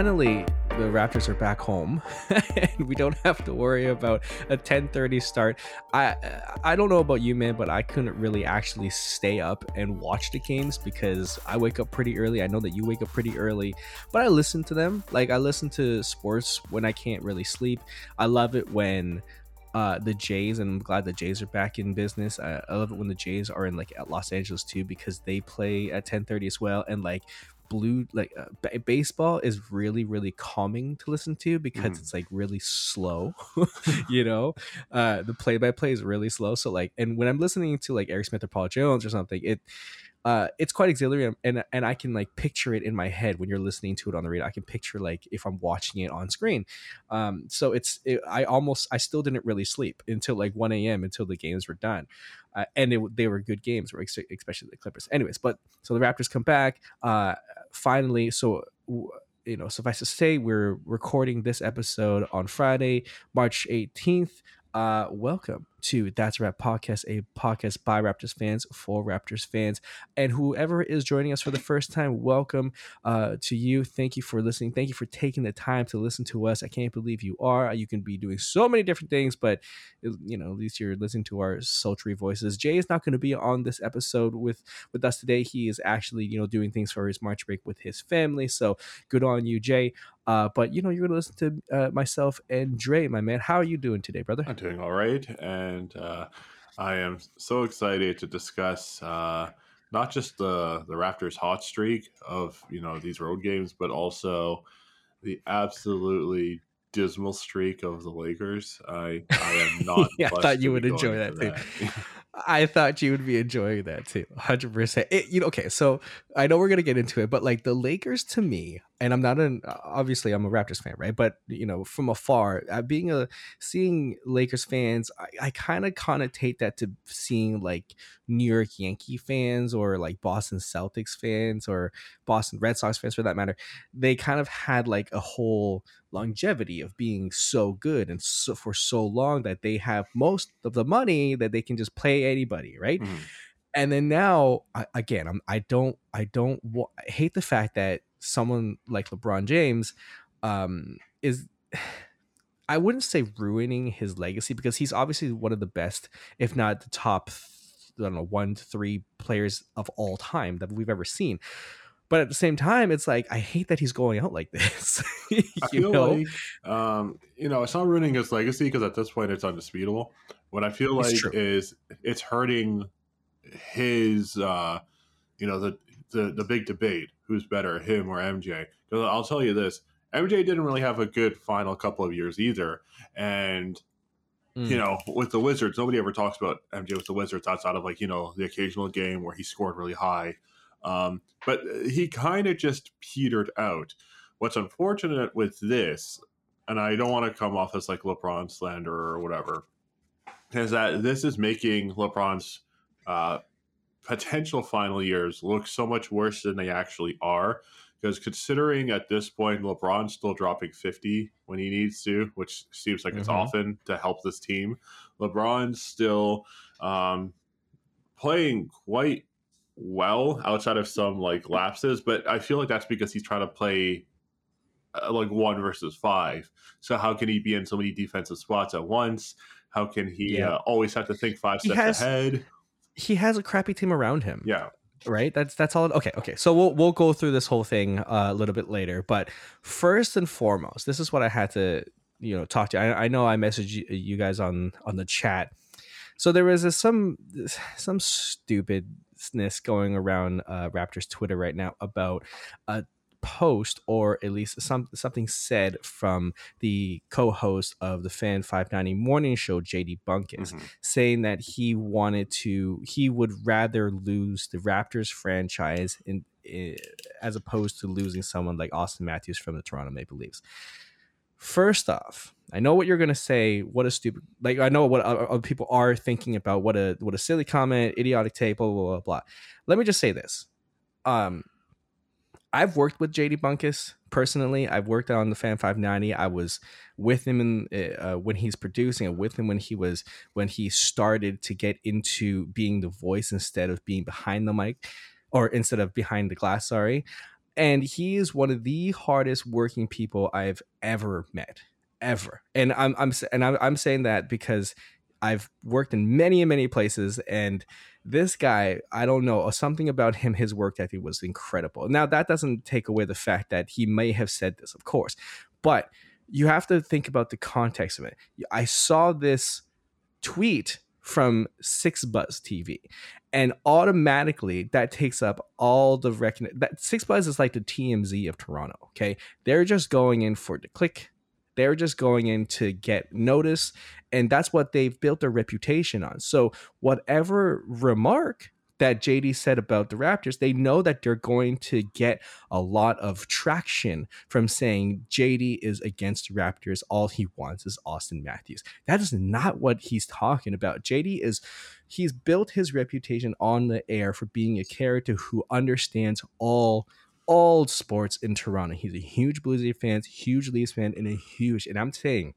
Finally the Raptors are back home, and we don't have to worry about a 10:30 start. I I don't know about you, man, but I couldn't really actually stay up and watch the games because I wake up pretty early. I know that you wake up pretty early, but I listen to them. Like I listen to sports when I can't really sleep. I love it when uh the Jays and I'm glad the Jays are back in business. I, I love it when the Jays are in like at Los Angeles too because they play at 10:30 as well and like blue like uh, b- baseball is really really calming to listen to because Mm. it's like really slow you know uh the play by play is really slow so like and when i'm listening to like eric smith or paul jones or something it uh it's quite exhilarating and and i can like picture it in my head when you're listening to it on the radio i can picture like if i'm watching it on screen um so it's it, i almost i still didn't really sleep until like 1 a.m until the games were done uh, and it, they were good games, especially the Clippers. Anyways, but so the Raptors come back uh, finally. So you know, suffice to say, we're recording this episode on Friday, March eighteenth. Uh, welcome to That's Rap Podcast, a podcast by Raptors fans for Raptors fans, and whoever is joining us for the first time, welcome uh, to you. Thank you for listening. Thank you for taking the time to listen to us. I can't believe you are. You can be doing so many different things, but you know, at least you're listening to our sultry voices. Jay is not going to be on this episode with with us today. He is actually, you know, doing things for his March break with his family. So good on you, Jay. Uh, but you know, you're going to listen to uh, myself and Dre, my man. How are you doing today, brother? I'm doing all right, and uh, I am so excited to discuss uh, not just the the Raptors' hot streak of you know these road games, but also the absolutely dismal streak of the Lakers. I I am not. yeah, I thought you would enjoy that through too. I thought you would be enjoying that too, hundred percent. You know, okay, so I know we're gonna get into it, but like the Lakers to me, and I'm not an obviously I'm a Raptors fan, right? But you know, from afar, uh, being a seeing Lakers fans, I, I kind of connotate that to seeing like New York Yankee fans or like Boston Celtics fans or Boston Red Sox fans for that matter. They kind of had like a whole longevity of being so good and so for so long that they have most of the money that they can just play anybody, right? Mhm. And then now, I, again, I'm, I don't, I don't I hate the fact that someone like LeBron James um, is. I wouldn't say ruining his legacy because he's obviously one of the best, if not the top, I don't know, one to three players of all time that we've ever seen. But at the same time, it's like I hate that he's going out like this. you I feel know, like um, you know it's not ruining his legacy because at this point it's undisputable. What I feel It's like true. is it's hurting his uh, you know the, the the big debate who's better him or MJ. Because I'll tell you this, MJ didn't really have a good final couple of years either, and Mm. you know with the Wizards nobody ever talks about MJ with the Wizards outside of like you know the occasional game where he scored really high. Um, but he kind of just petered out. What's unfortunate with this, and I don't want to come off as like LeBron slander or whatever, is that this is making LeBron's uh, potential final years look so much worse than they actually are. because considering at this point LeBron's still dropping 50 when he needs to, which seems like mm-hmm. it's often to help this team. LeBron's still um, playing quite well outside of some like lapses, but I feel like that's because he's trying to play uh, like one versus five. So how can he be in so many defensive spots at once? How can he yeah. uh, always have to think five steps has, ahead? He has a crappy team around him. Yeah. Right. That's that's all. Okay. Okay. So we'll we'll go through this whole thing uh, a little bit later. But first and foremost, this is what I had to you know talk to. I, I know I messaged you guys on on the chat. So there was a, some some stupidness going around uh, Raptors Twitter right now about a post or at least some something said from the co-host of the Fan 590 morning show JD Bunkis mm-hmm. saying that he wanted to he would rather lose the Raptors franchise in, in as opposed to losing someone like Auston Matthews from the Toronto Maple Leafs. First off, I know what you're gonna say. What a stupid like I know what other people are thinking about. What a what a silly comment, idiotic take, blah blah blah blah. Let me just say this. Um, I've worked with JD Bunkis personally. I've worked on the Fan 590. I was with him in eh, uh, when he's producing, and with him when he was when he started to get into being the voice instead of being behind the mic, or instead of behind the glass. Sorry, and he is one of the hardest working people I've ever met, ever. And I'm I'm and I'm, I'm saying that because I've worked in many and many places and this guy, I don't know, uh, something about him, his work ethic was incredible. Now, that doesn't take away the fact that he may have said this, of course, but you have to think about the context of it. I saw this tweet from Six Buzz TV, and automatically that takes up all the recognition. That Six Buzz is like the TMZ of Toronto. Okay, they're just going in for the click. They're just going in to get notice and that's what they've built their reputation on. So whatever remark that JD said about the Raptors, they know that they're going to get a lot of traction from saying JD is against Raptors. All he wants is Auston Matthews. That is not what he's talking about. JD is he's built his reputation on the air for being a character who understands all all sports in Toronto. He's a huge Blues fan, huge Leafs fan, and a huge, and I'm saying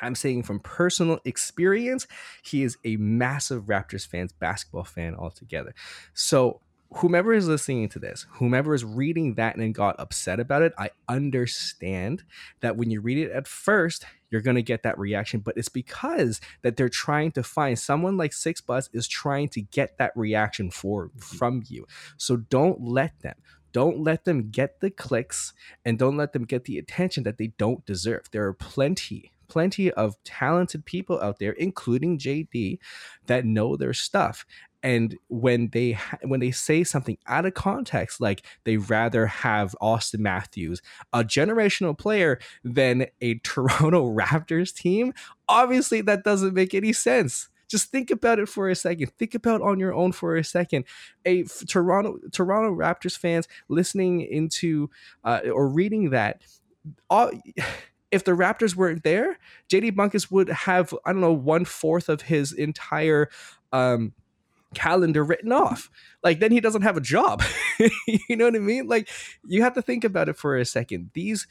I'm saying from personal experience, he is a massive Raptors fans, basketball fan altogether. So whomever is listening to this, whomever is reading that and got upset about it, I understand that when you read it at first, you're going to get that reaction, but it's because that they're trying to find someone like Six Buzz is trying to get that reaction for mm-hmm. from you. So don't let them. Don't let them get the clicks and don't let them get the attention that they don't deserve. There are plenty plenty of talented people out there, including JD, that know their stuff. And when they when they say something out of context, like they rather have Auston Matthews, a generational player, than a Toronto Raptors team, obviously that doesn't make any sense. Just think about it for a second. Think about on your own for a second. A toronto toronto raptors fans listening into uh, or reading that all if the Raptors weren't there, JD Bunkis would have, I don't know, one fourth of his entire um, calendar written off. Like then he doesn't have a job. you know what I mean? Like you have to think about it for a second. These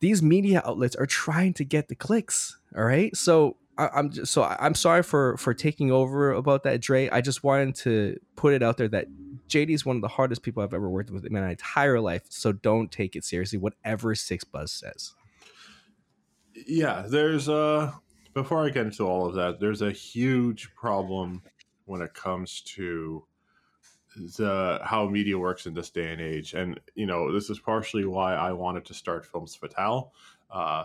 these media outlets are trying to get the clicks. All right. So I, am just, so I'm sorry for for taking over about that, Dre. I just wanted to put it out there that JD is one of the hardest people I've ever worked with in my entire life. So don't take it seriously, whatever Six Buzz says yeah, there's uh before I get into all of that, there's a huge problem when it comes to the how media works in this day and age. And you know, this is partially why I wanted to start Films Fatale. Uh,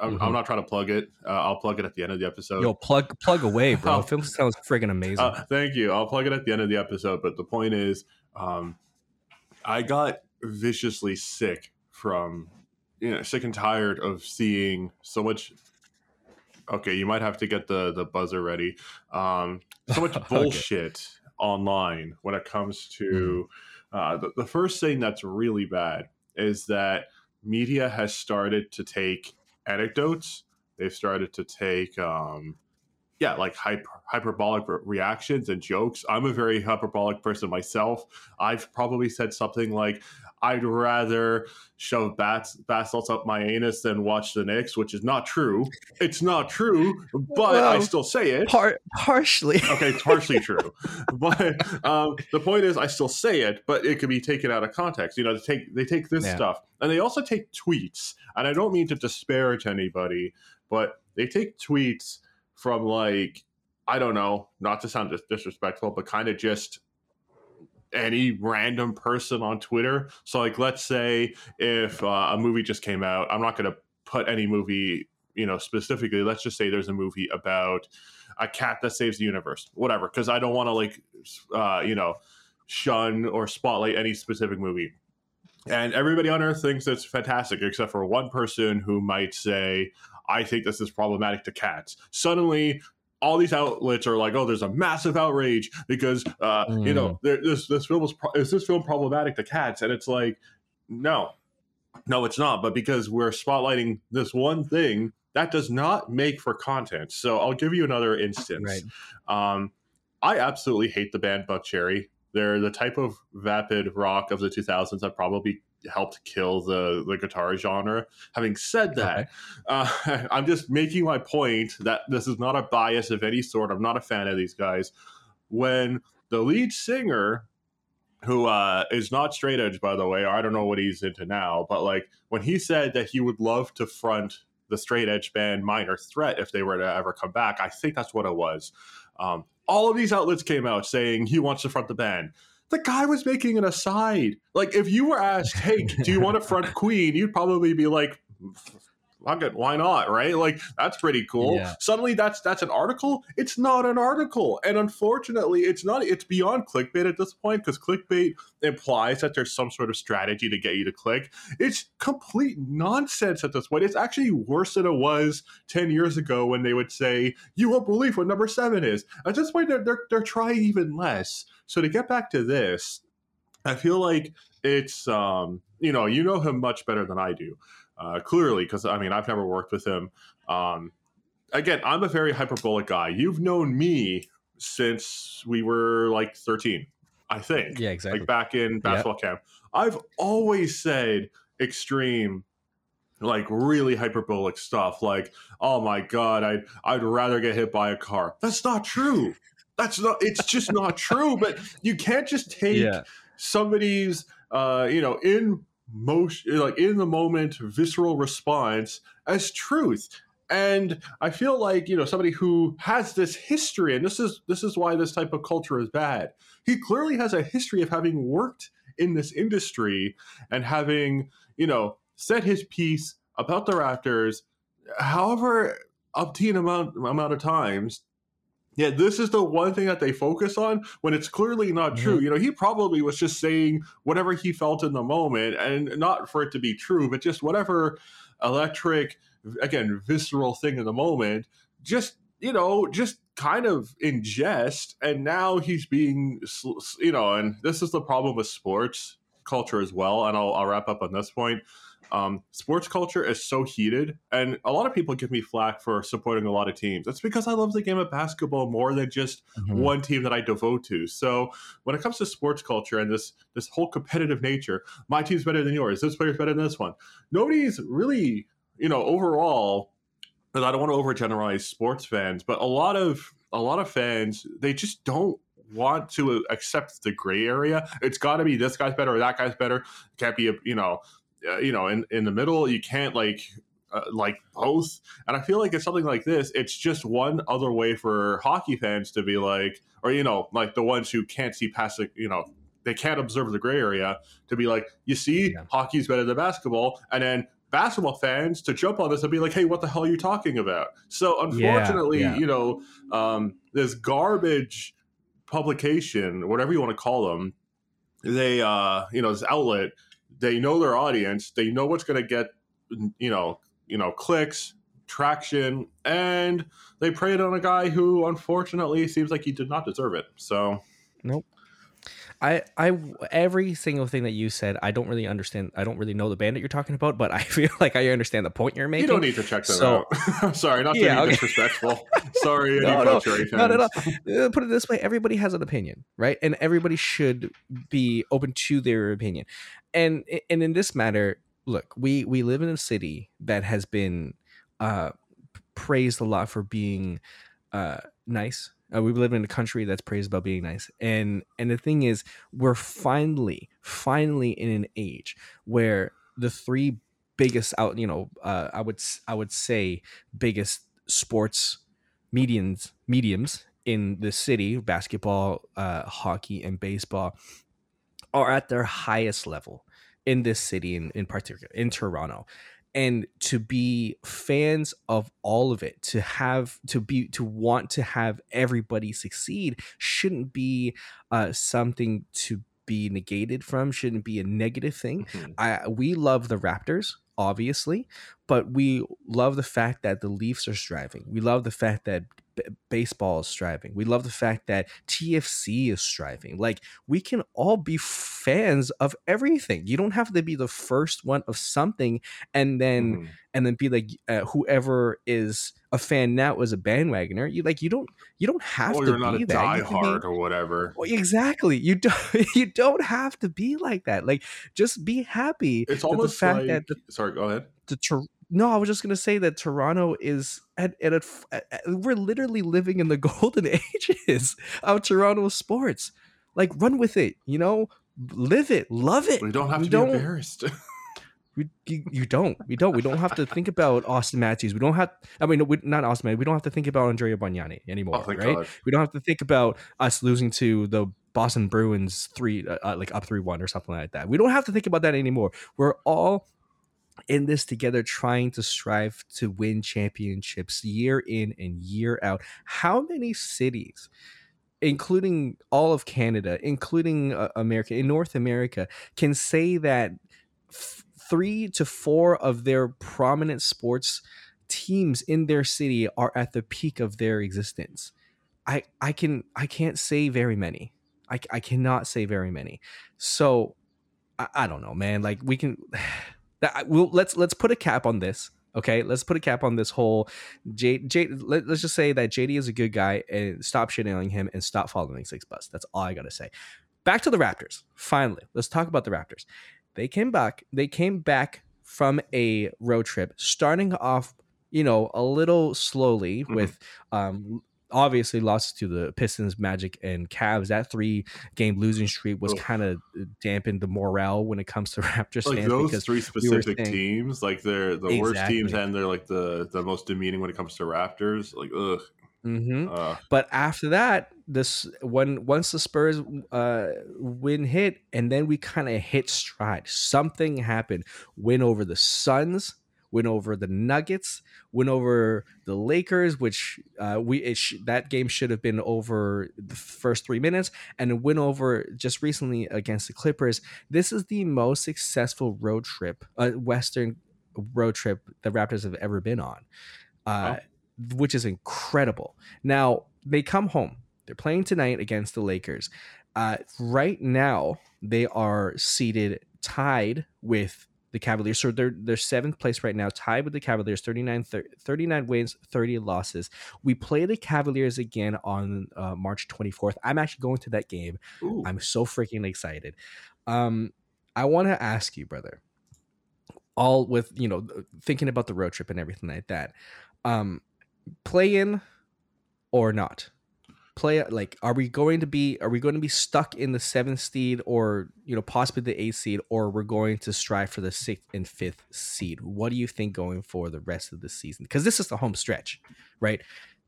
I'm, mm-hmm. I'm, not trying to plug it. Uh, I'll plug it at the end of the episode. Yo, plug plug away, bro. Film sounds friggin' amazing. Uh, thank you. I'll plug it at the end of the episode. But the point is, um, I got viciously sick from you know sick and tired of seeing so much okay you might have to get the the buzzer ready um so much bullshit okay. online when it comes to mm. uh, the, the first thing that's really bad is that media has started to take anecdotes they've started to take um yeah, like hyper, hyperbolic re- reactions and jokes. I'm a very hyperbolic person myself. I've probably said something like, I'd rather shove bats, bath salts up my anus than watch the Knicks, which is not true. It's not true, but well, I still say it. Par- partially. okay, it's partially true. But um, the point is, I still say it, but it can be taken out of context. You know, they take they take this yeah. stuff, and they also take tweets. And I don't mean to disparage anybody, but they take tweets from like I don't know, not to sound disrespectful, but kind of just any random person on Twitter. So, like, let's say if uh, a movie just came out, I'm not going to put any movie, you know, specifically. Let's just say there's a movie about a cat that saves the universe, whatever, because I don't want to like, uh, you know, shun or spotlight any specific movie. And everybody on Earth thinks it's fantastic, except for one person who might say, I think this is problematic to cats. Suddenly, all these outlets are like, oh, there's a massive outrage because uh, mm. you know mm. this this film is pro- is this film problematic to cats, and it's like, no, no, it's not. But because we're spotlighting this one thing, that does not make for content. So I'll give you another instance. Right. Um, I absolutely hate the band Buckcherry. They're the type of vapid rock of the 2000s that probably helped kill the the guitar genre. Having said that, okay. uh, I'm just making my point that this is not a bias of any sort. I'm not a fan of these guys. When the lead singer, who uh, is not straight edge, by the way, I don't know what he's into now, but like when he said that he would love to front the straight edge band Minor Threat if they were to ever come back, I think that's what it was. Um, all of these outlets came out saying he wants to front the band the guy was making an aside. Like if you were asked, "Hey, do you want to front Queen?" You'd probably be like, fuck it, why not? Right? Like that's pretty cool. Yeah. Suddenly that's that's an article. It's not an article. And unfortunately, it's not it's beyond clickbait at this point because clickbait implies that there's some sort of strategy to get you to click. It's complete nonsense at this point. It's actually worse than it was 10 years ago when they would say, You won't believe what number seven is. At this point, they're they're, they're trying even less. So to get back to this, I feel like it's um, you know, you know him much better than I do uh, clearly, because I mean, I've never worked with him. Um, again, I'm a very hyperbolic guy. You've known me since we were like 13, I think. Yeah, exactly. Like back in basketball yep. camp. I've always said extreme like really hyperbolic stuff like oh my god i'd i'd rather get hit by a car that's not true that's not it's just not true but you can't just take yeah. somebody's uh you know in motion like in the moment visceral response as truth. And i feel like you know somebody who has this history and this is this is why this type of culture is bad. He clearly has a history of having worked in this industry and having you know said his piece about the raptors however obtain amount amount of times yeah, this is the one thing that they focus on when it's clearly not mm-hmm. true. You know, he probably was just saying whatever he felt in the moment and not for it to be true, but just whatever electric, again, visceral thing in the moment, just, you know, just kind of ingest. And now he's being, you know, and this is the problem with sports culture as well. And I'll, I'll wrap up on this point um, sports culture is so heated, and a lot of people give me flack for supporting a lot of teams. That's because I love the game of basketball more than just mm-hmm. one team that I devote to. So when it comes to sports culture and this this whole competitive nature, my team's better than yours. This player's better than this one. Nobody's really, you know, overall. And I don't want to overgeneralize sports fans, but a lot of a lot of fans they just don't want to accept the gray area. It's got to be this guy's better or that guy's better. It can't be a you know uh, you know in in the middle you can't like uh, like both and i feel like it's something like this it's just one other way for hockey fans to be like or you know like the ones who can't see past the you know they can't observe the gray area to be like you see yeah. hockey's better than basketball and then basketball fans to jump on this and be like hey what the hell are you talking about so unfortunately yeah, yeah. you know um, this garbage publication whatever you want to call them they uh you know this outlet they know their audience they know what's going to get you know you know clicks traction and they preyed on a guy who unfortunately seems like he did not deserve it so nope I, I, every single thing that you said, I don't really understand. I don't really know the band that you're talking about, but I feel like I understand the point you're making. You don't need to check them So- out. I'm sorry, not to Yeah, be okay. disrespectful. sorry, No, no, contrary fans. no, no, no. Uh, Put it this way: everybody has an opinion, right? And everybody should be open to their opinion. And and in this matter, look, we we live in a city that has been uh, praised a lot for being uh, nice. Uh, we live in a country that's praised about being nice, and and the thing is, we're finally, finally in an age where the three biggest out, you know, uh, I would I would say biggest sports medians mediums in the city, basketball, uh, hockey, and baseball, are at their highest level in this city, in, in particular, in Toronto. And to be fans of all of it, to have to be to want to have everybody succeed, shouldn't be uh, something to be negated from. Shouldn't be a negative thing. Mhm. I we love the Raptors, obviously, but we love the fact that the Leafs are striving. We love the fact that b- baseball is striving. We love the fact that TFC is striving. Like we can all be fans of everything. You don't have to be the first one of something and then Mhm. and then be like uh, whoever is a fan now is a bandwagoner. You like you don't you don't have Or to you're not be a that. You can be- diehard or whatever. well, exactly. You don't you don't have to be like that. Like just be happy It's almost the fact like. that the, sorry, go ahead. the no, I was just gonna say that Toronto is at, at, a f- at- at- we're literally living in the golden ages of Toronto sports. Like run with it, you know, live it, love it. We don't have We to don't- be embarrassed. We, you, you don't. We don't. We don't have to think about Auston Matthews. We don't have. I mean, we, not Auston Matthews. We don't have to think about Andrea Bargnani anymore, oh, right? God. We don't have to think about us losing to the Boston Bruins three, uh, uh, like up three one or something like that. We don't have to think about that anymore. We're all in this together, trying to strive to win championships year in and year out. How many cities? Including all of Canada, including uh, America, in North America, can say that f- three to four of their prominent sports teams in their city are at the peak of their existence. I I can I can't say very many. I I cannot say very many. So I, I don't know, man. Like we can that we'll let's let's put a cap on this. Okay, let's put a cap on this whole J J. Let, let's just say that JD is a good guy and stop shitting him and stop following Six Buzz. That's all I gotta say. Back to the Raptors. Finally, let's talk about the Raptors. They came back. They came back from a road trip, starting off, you know, a little slowly Mhm. with um obviously losses to the Pistons, Magic, and Cavs. That three game losing streak was kind of dampened the morale when it comes to Raptors Like fans those because three we specific saying- teams, like they're the worst teams and they're like the the most demeaning when it comes to Raptors. Like, ugh. Mhm. Uh, But after that, this when once the Spurs uh win hit, and then we kind of hit stride. Something happened. Win over the Suns, win over the Nuggets, win over the Lakers, which uh, we it sh- that game should have been over the first three minutes, and win over just recently against the Clippers. This is the most successful road trip, uh, Western road trip the Raptors have ever been on. Uh, which is incredible. Now they come home. They're playing tonight against the Lakers. Uh, right now, they are seated tied with the Cavaliers. So they're they're seventh place right now, tied with the Cavaliers, 39, thir- 39 wins, 30 losses. We play the Cavaliers again on uh, March 24th. I'm actually going to that game. ooh. I'm so freaking excited. Um, I want to ask you, brother, all with you know thinking about the road trip and everything like that. Um, play in or not? Play like, are we going to be? Are we going to be stuck in the seventh seed, or you know, possibly the eighth seed, or we're going to strive for the sixth and fifth seed? What do you think going for the rest of the season? Because this is the home stretch, right?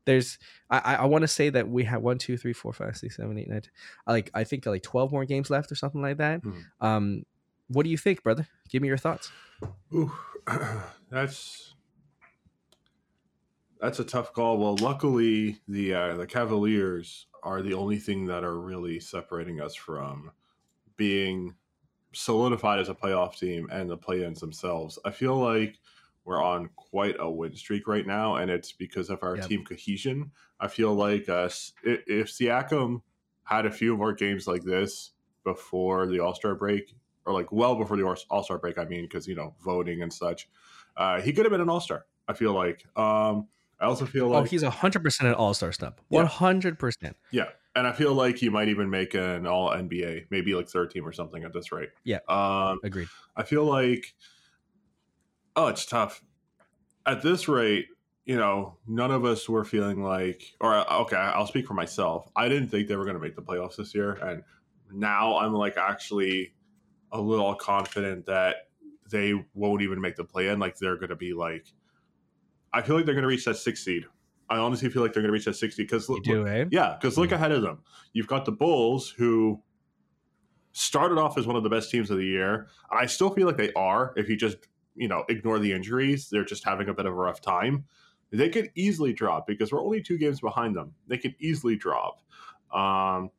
There's, I, I, want to say that we have one, two, three, four, five, six, seven, eight, nine, 10, like I think like twelve more games left or something like that. Mhm. Um, what do you think, brother? Give me your thoughts. Ooh, that's that's a tough call. Well, luckily the uh, the Cavaliers are the only thing that are really separating us from being solidified as a playoff team and the play-ins themselves. I feel like we're on quite a win streak right now, and it's because of our Yep. team cohesion. I feel like uh, if Siakam had a few more games like this before the All Star break, or like well before the All Star break, I mean, because you know voting and such, uh, he could have been an All Star. I feel like. Um, I also feel like Oh, like he's hundred percent an All Star snub. One hundred percent. yeah, and I feel like he might even make an All NBA, maybe like third team or something at this rate. Yeah. Um, Agreed. I feel like, oh, it's tough. At this rate, you know, none of us were feeling like, or okay, I'll speak for myself. I didn't think they were going to make the playoffs this year, and now I'm like actually a little confident that they won't even make the play in. Like they're going to be like, I feel like they're going to reach that six seed. I honestly feel like they're going to reach that 60 because You do, eh? yeah, because look Mm. ahead of them. You've got the Bulls who started off as one of the best teams of the year. I still feel like they are. If you just you know ignore the injuries, they're just having a bit of a rough time. They could easily drop because we're only two games behind them. They could easily drop. Um,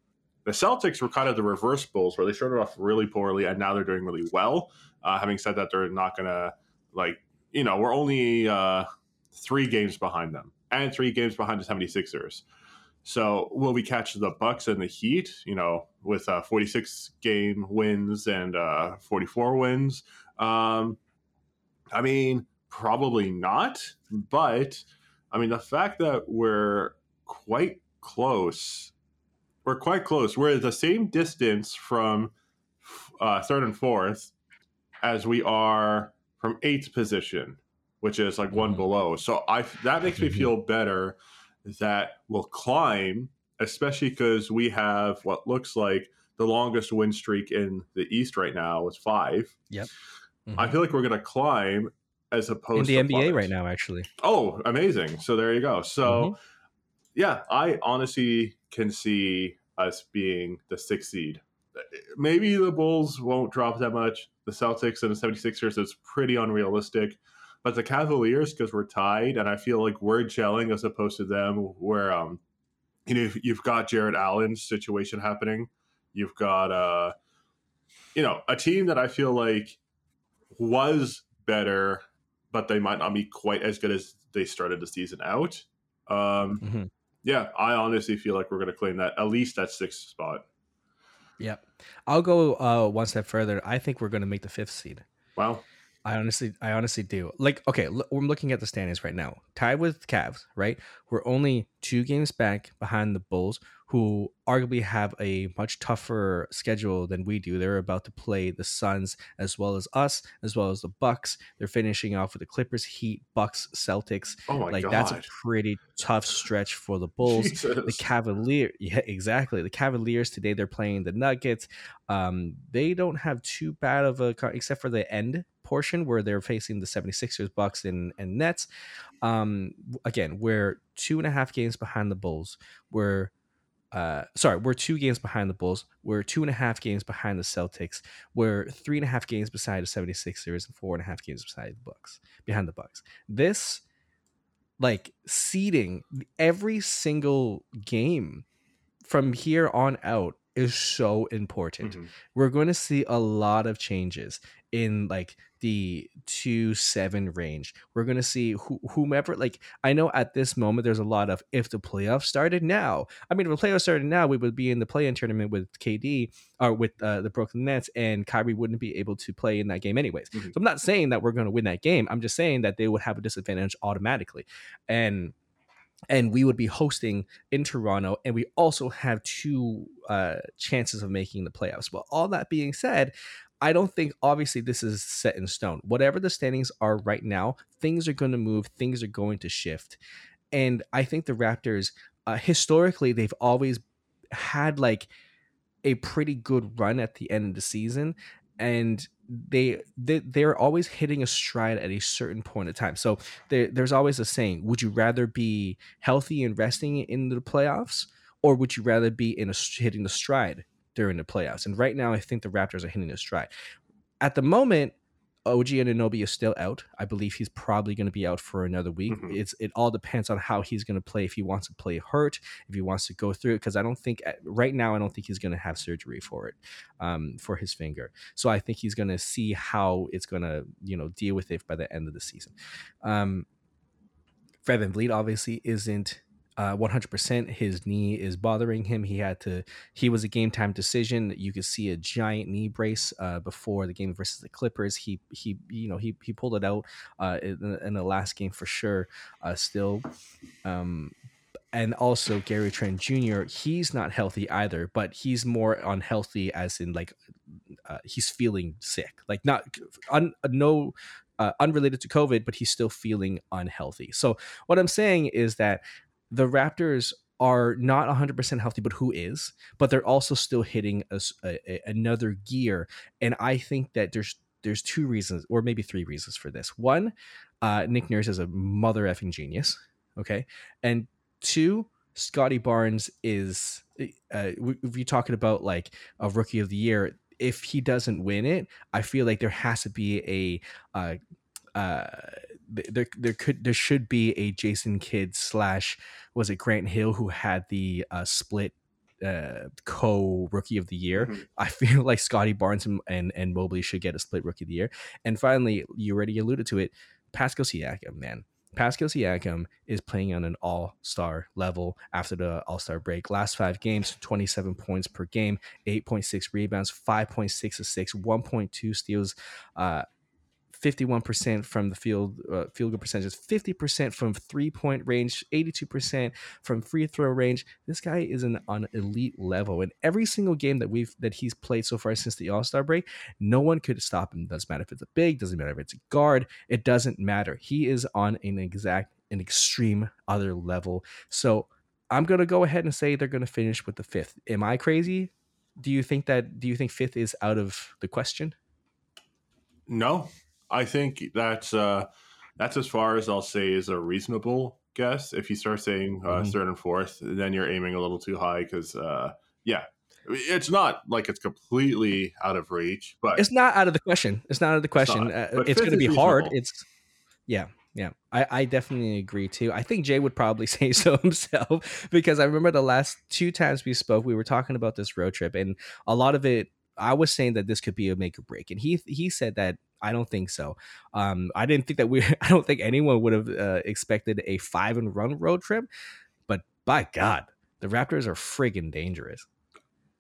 the Celtics were kind of the reverse Bulls, where they started off really poorly and now they're doing really well. Uh, having said that, they're not gonna like you know we're only uh, three games behind them and three games behind the 76ers. So will we catch the Bucks and the Heat? You know, with uh, 46 game wins and uh, 44 wins. Um, I mean, probably not. But I mean, the fact that we're quite close, we're quite close. We're at the same distance from uh, third and fourth as we are from eighth position, which is like one Mhm. below. So I that makes me Mhm. feel better that we'll climb, especially because we have what looks like the longest win streak in the East right now is 5 I feel like we're going to climb as opposed Mm-hmm. in the NBA right now, actually. Oh, amazing! So there you go. So Mhm. yeah, I honestly can see us being the sixth seed. Maybe the Bulls won't drop that much. The Celtics and the 76ers, it's pretty unrealistic. But the Cavaliers, because we're tied, and I feel like we're gelling as opposed to them, where um, you know you've got Jarrett Allen's situation happening. You've got uh, you know, a team that I feel like was better, but they might not be quite as good as they started the season out. Um, Mhm. yeah, I honestly feel like we're going to claim that at least that sixth spot. Yep. I'll go uh, one step further. I think we're going to make the fifth seed. Wow. I honestly, I honestly do. Like, okay, look, I'm looking at the standings right now. Tied with Cavs, right? We're only two games back behind the Bulls, who arguably have a much tougher schedule than we do. They're about to play the Suns as well as us, as well as the Bucks. They're finishing off with the Clippers, Heat, Bucks, Celtics. Oh my like god. that's a pretty tough stretch for the Bulls. the Jesus. Cavalier, yeah, exactly. The Cavaliers today they're playing the Nuggets. Um, they don't have too bad of a except for the end portion where they're facing the 76ers, Bucks, and and Nets. Um, again, we're two and a half games behind the Bulls. We're uh, sorry, we're two games behind the Bulls. We're two and a half games behind the Celtics. We're three and a half games beside the 76ers and four and a half games beside the Bucks, behind the Bucks. This like seeding every single game from here on out is so important. Mhm. We're going to see a lot of changes in like the two seven range. We're going to see who, whomever like I know at this moment there's a lot of if the playoffs started now. I mean, if the playoffs started now, we would be in the play-in tournament with KD or with uh, the Brooklyn Nets, and Kyrie wouldn't be able to play in that game anyways. Mhm. So I'm not saying that we're going to win that game. I'm just saying that they would have a disadvantage automatically, and and we would be hosting in Toronto, and we also have two uh, chances of making the playoffs. Well, all that being said, I don't think obviously this is set in stone. Whatever the standings are right now, things are going to move, things are going to shift, and I think the Raptors, uh, historically, they've always had like a pretty good run at the end of the season and they, they they're always hitting a stride at a certain point of time. So there, there's always a saying would you rather be healthy and resting in the playoffs or would you rather be in a hitting the stride during the playoffs? And right now i think the raptors are hitting a stride. At the moment OG Anunoby is still out. I believe he's probably going to be out for another week. Mhm. It's it all depends on how he's going to play. If he wants to play hurt, if he wants to go through it, because I don't think right now I don't think he's going to have surgery for it, um, for his finger. So I think he's going to see how it's going to you know deal with it by the end of the season. Um, Fred VanVleet obviously isn't uh, 100% his knee is bothering him he had to he was a game time decision you could see a giant knee brace uh, before the game versus the clippers he he you know he, he pulled it out uh, in, in the last game for sure uh, still um, and also Gary Trent Jr. He's not healthy either, but he's more unhealthy as in like uh, he's feeling sick, like not un, no uh, unrelated to COVID, but he's still feeling unhealthy. So what I'm saying is that the Raptors are not 100% healthy, but who is? But they're also still hitting a, a, another gear, and I think that there's there's two reasons, or maybe three reasons for this. One, uh, Nick Nurse is a mother effing genius. Okay, and two, Scottie Barnes is. Uh, if you're talking about like a rookie of the year, if he doesn't win it, I feel like there has to be a uh, uh, there there could there should be a Jason Kidd slash was it Grant Hill who had the uh, split uh, co rookie of the year. Mm-hmm. I feel like Scottie Barnes and, and, and Mobley should get a split rookie of the year. And finally, you already alluded to it, Pascal Siakam, man. Pascal Siakam is playing on an all star level after the all star break. Last five games, 27 points per game, 8.6 rebounds, 5.6 assists, 1.2 steals, uh, 51% from the field uh, field goal percentages, 50% from three point range, 82% from free throw range. This guy is an on elite level. And every single game that we've that he's played so far since the All Star break, no one could stop him. Doesn't matter if it's a big, doesn't matter if it's a guard. It doesn't matter. He is on an exact, an extreme other level. So I'm gonna go ahead and say they're gonna finish with the fifth. Am I crazy? Do you think that? Do you think fifth is out of the question? No, I think that's uh, that's as far as I'll say is a reasonable guess. If you start saying uh, mm-hmm. third and fourth, then you're aiming a little too high because uh, yeah, it's not like it's completely out of reach, but it's not out of the question. It's not out of the question. It's, uh, it's going to be reasonable. hard. It's yeah, yeah. I, I definitely agree too. I think Jay would probably say so himself because I remember the last two times we spoke, we were talking about this road trip, and a lot of it. I was saying that this could be a make or break, and he he said that I don't think so. Um, I didn't think that we. I don't think anyone would have uh, expected a five and run road trip, but by God, the Raptors are friggin' dangerous.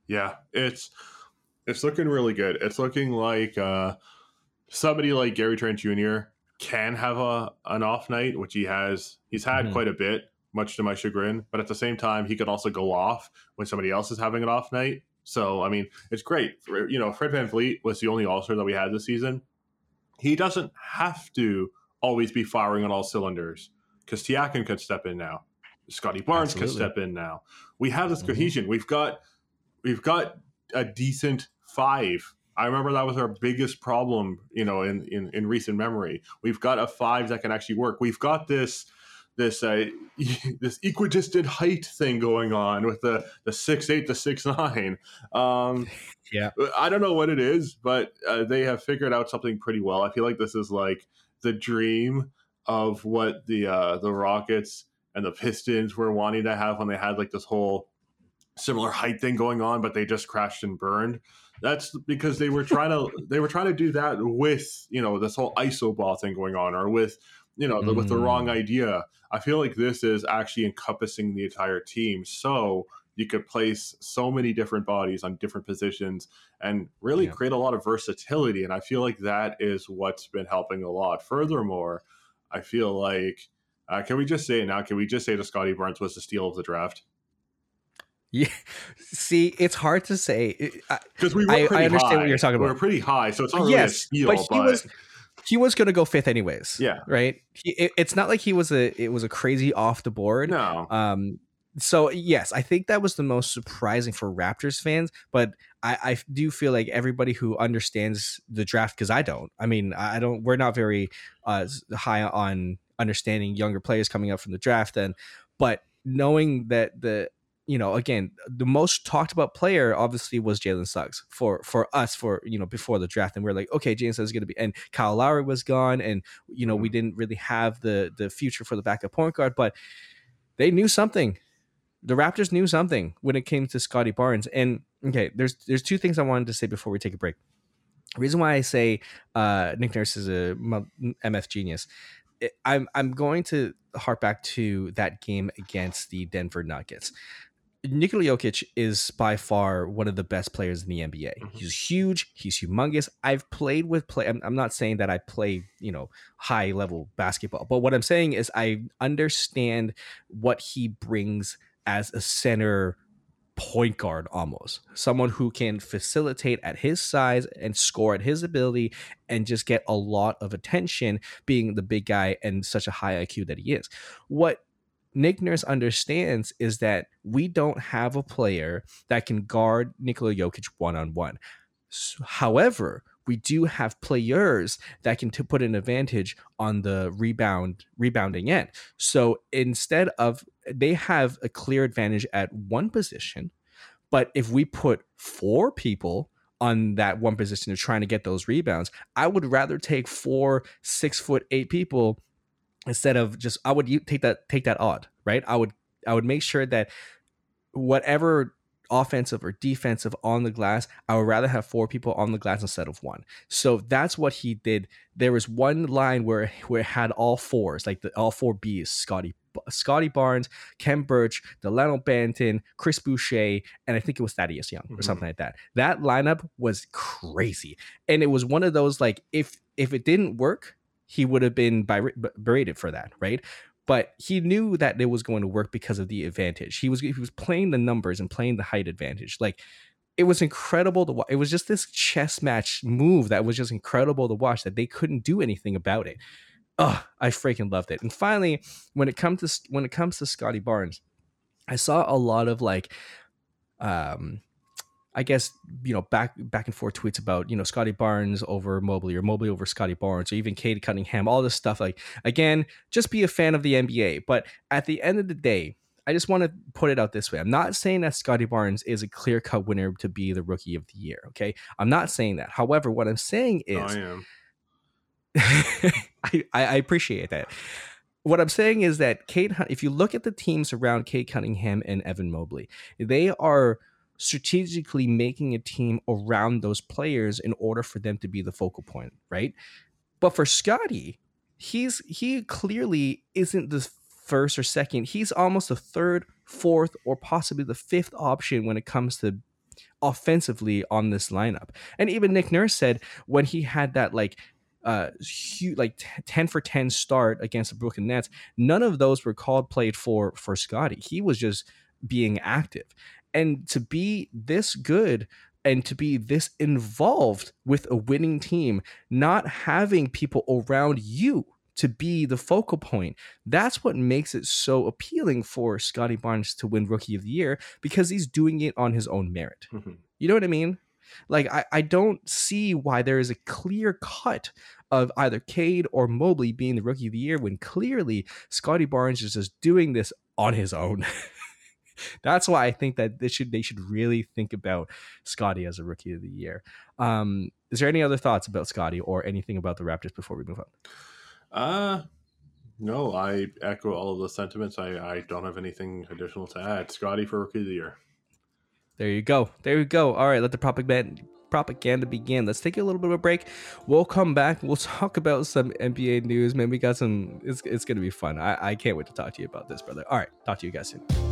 Yeah, it's it's looking really good. It's looking like uh, somebody like Gary Trent Jr. can have a an off night, which he has. He's had mm-hmm. quite a bit, much to my chagrin. But at the same time, he could also go off when somebody else is having an off night. So I mean, it's great. You know, Fred VanVleet was the only All Star that we had this season he doesn't have to always be firing on all cylinders because Siakam could step in now. Scottie Barnes Absolutely. could step in now. We have this mm-hmm. cohesion. We've got we've got a decent five. I remember that was our biggest problem, you know, in, in, in recent memory. We've got a five that can actually work. We've got this this uh, this equidistant height thing going on with the the six eight to six nine. Um, yeah, I don't know what it is, but uh, they have figured out something pretty well. I feel like this is like the dream of what the uh, the Rockets and the Pistons were wanting to have when they had like this whole similar height thing going on, but they just crashed and burned. That's because they were trying to they were trying to do that with you know this whole iso ball thing going on, or with you know, mm. with the wrong mm. idea. I feel like this is actually encompassing the entire team. So you could place so many different bodies on different positions and really yeah. create a lot of versatility. And I feel like that is what's been helping a lot. Furthermore, I feel like, uh, can we just say it now? Can we just say that Scottie Barnes was the steal of the draft? Yeah. See, it's hard to say because we were I, I, understand high. what you're talking about. We pretty high, so it's not really yes, a steal. But he but... was he was going to go fifth anyways. Yeah. Right. He, it, it's not like he was a it was a crazy off the board. No. Um. So yes, I think that was the most surprising for Raptors fans, but I, I do feel like everybody who understands the draft because I don't. I mean, I don't. We're not very uh, high on understanding younger players coming up from the draft, and but knowing that the you know, again, the most talked about player obviously was Jalen Suggs for for us for you know before the draft, and we are like, okay, Jalen Suggs is going to be, and Kyle Lowry was gone, and you know we mm-hmm. didn't really have the the future for the backup point guard, but they knew something. The Raptors knew something when it came to Scottie Barnes, and okay, there's there's two things I wanted to say before we take a break. The reason why I say uh, Nick Nurse is a MF genius it, I'm I'm going to harp back to that game against the Denver Nuggets. Nikola Jokic is by far one of the best players in the NBA. Mm-hmm. He's huge. He's humongous. I've played with play. I'm, I'm, not saying that I play, you know, high level basketball, but what I'm saying is I understand what he brings as a center point guard almost someone who can facilitate at his size and score at his ability and just get a lot of attention being the big guy and such a high IQ that he is. What Nick Nurse understands is that we don't have a player that can guard Nikola Jokic one on one. However, we do have players that can to put an advantage on the rebound rebounding end. So instead of they have a clear advantage at one position, but if we put four people on that one position of trying to get those rebounds, I would rather take four six foot eight people instead of just I would take that take that odd, right? I would I would make sure that whatever offensive or defensive on the glass, I would rather have four people on the glass instead of one. So that's what he did. There was one line where where it had all fours, like the all four B's, Scotty Scottie Barnes, Khem Birch, Delano Banton, Chris Boucher, and I think it was Thaddeus Young or mm-hmm. something like that. That lineup was crazy. And it was one of those like if if it didn't work, he would have been berated for that, right? But he knew that it was going to work because of the advantage. He was he was playing the numbers and playing the height advantage. Like it was incredible to watch. It was just this chess match move that was just incredible to watch that they couldn't do anything about it. Oh, I freaking loved it. And finally, when it comes to when it comes to Scottie Barnes, I saw a lot of like um I guess you know back back and forth tweets about you know Scottie Barnes over Mobley or Mobley over Scottie Barnes or even Cade Cunningham, all this stuff. Like again, just be a fan of the NBA. But at the end of the day, I just want to put it out this way. I'm not saying that Scottie Barnes is a clear cut winner to be the rookie of the year. Okay, I'm not saying that. However, what I'm saying oh, is, I am. I, I appreciate that. What I'm saying is that Cade, if you look at the teams around Cade Cunningham and Evan Mobley, they are strategically making a team around those players in order for them to be the focal point, right? But for Scottie, he's he clearly isn't the first or second. He's almost the third, fourth, or possibly the fifth option when it comes to offensively on this lineup. And even Nick Nurse said when he had that like uh huge like 10 for 10 start against the Brooklyn Nets, none of those were called played for for Scottie. He was just being active and to be this good and to be this involved with a winning team, not having people around you to be the focal point. That's what makes it so appealing for Scottie Barnes to win Rookie of the Year because he's doing it on his own merit. Mm-hmm. You know what I mean? Like, I, I don't see why there is a clear cut of either Cade or Mobley being the Rookie of the Year when clearly Scottie Barnes is just doing this on his own. That's why I think that they should they should really think about Scottie as a rookie of the year. Um, is there any other thoughts about Scottie or anything about the Raptors before we move on? Uh no, I echo all of the sentiments. I, I don't have anything additional to add. Scottie for rookie of the year. There you go. There you go. All right, let the propaganda propaganda begin. Let's take a little bit of a break. We'll come back. We'll talk about some NBA news. Man, we got some. It's, it's gonna be fun. I, I can't wait to talk to you about this, brother. All right, talk to you guys soon.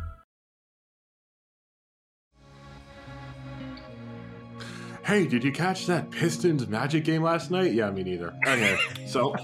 Hey, did you catch that Pistons Magic game last night? Yeah, me neither. Okay, so.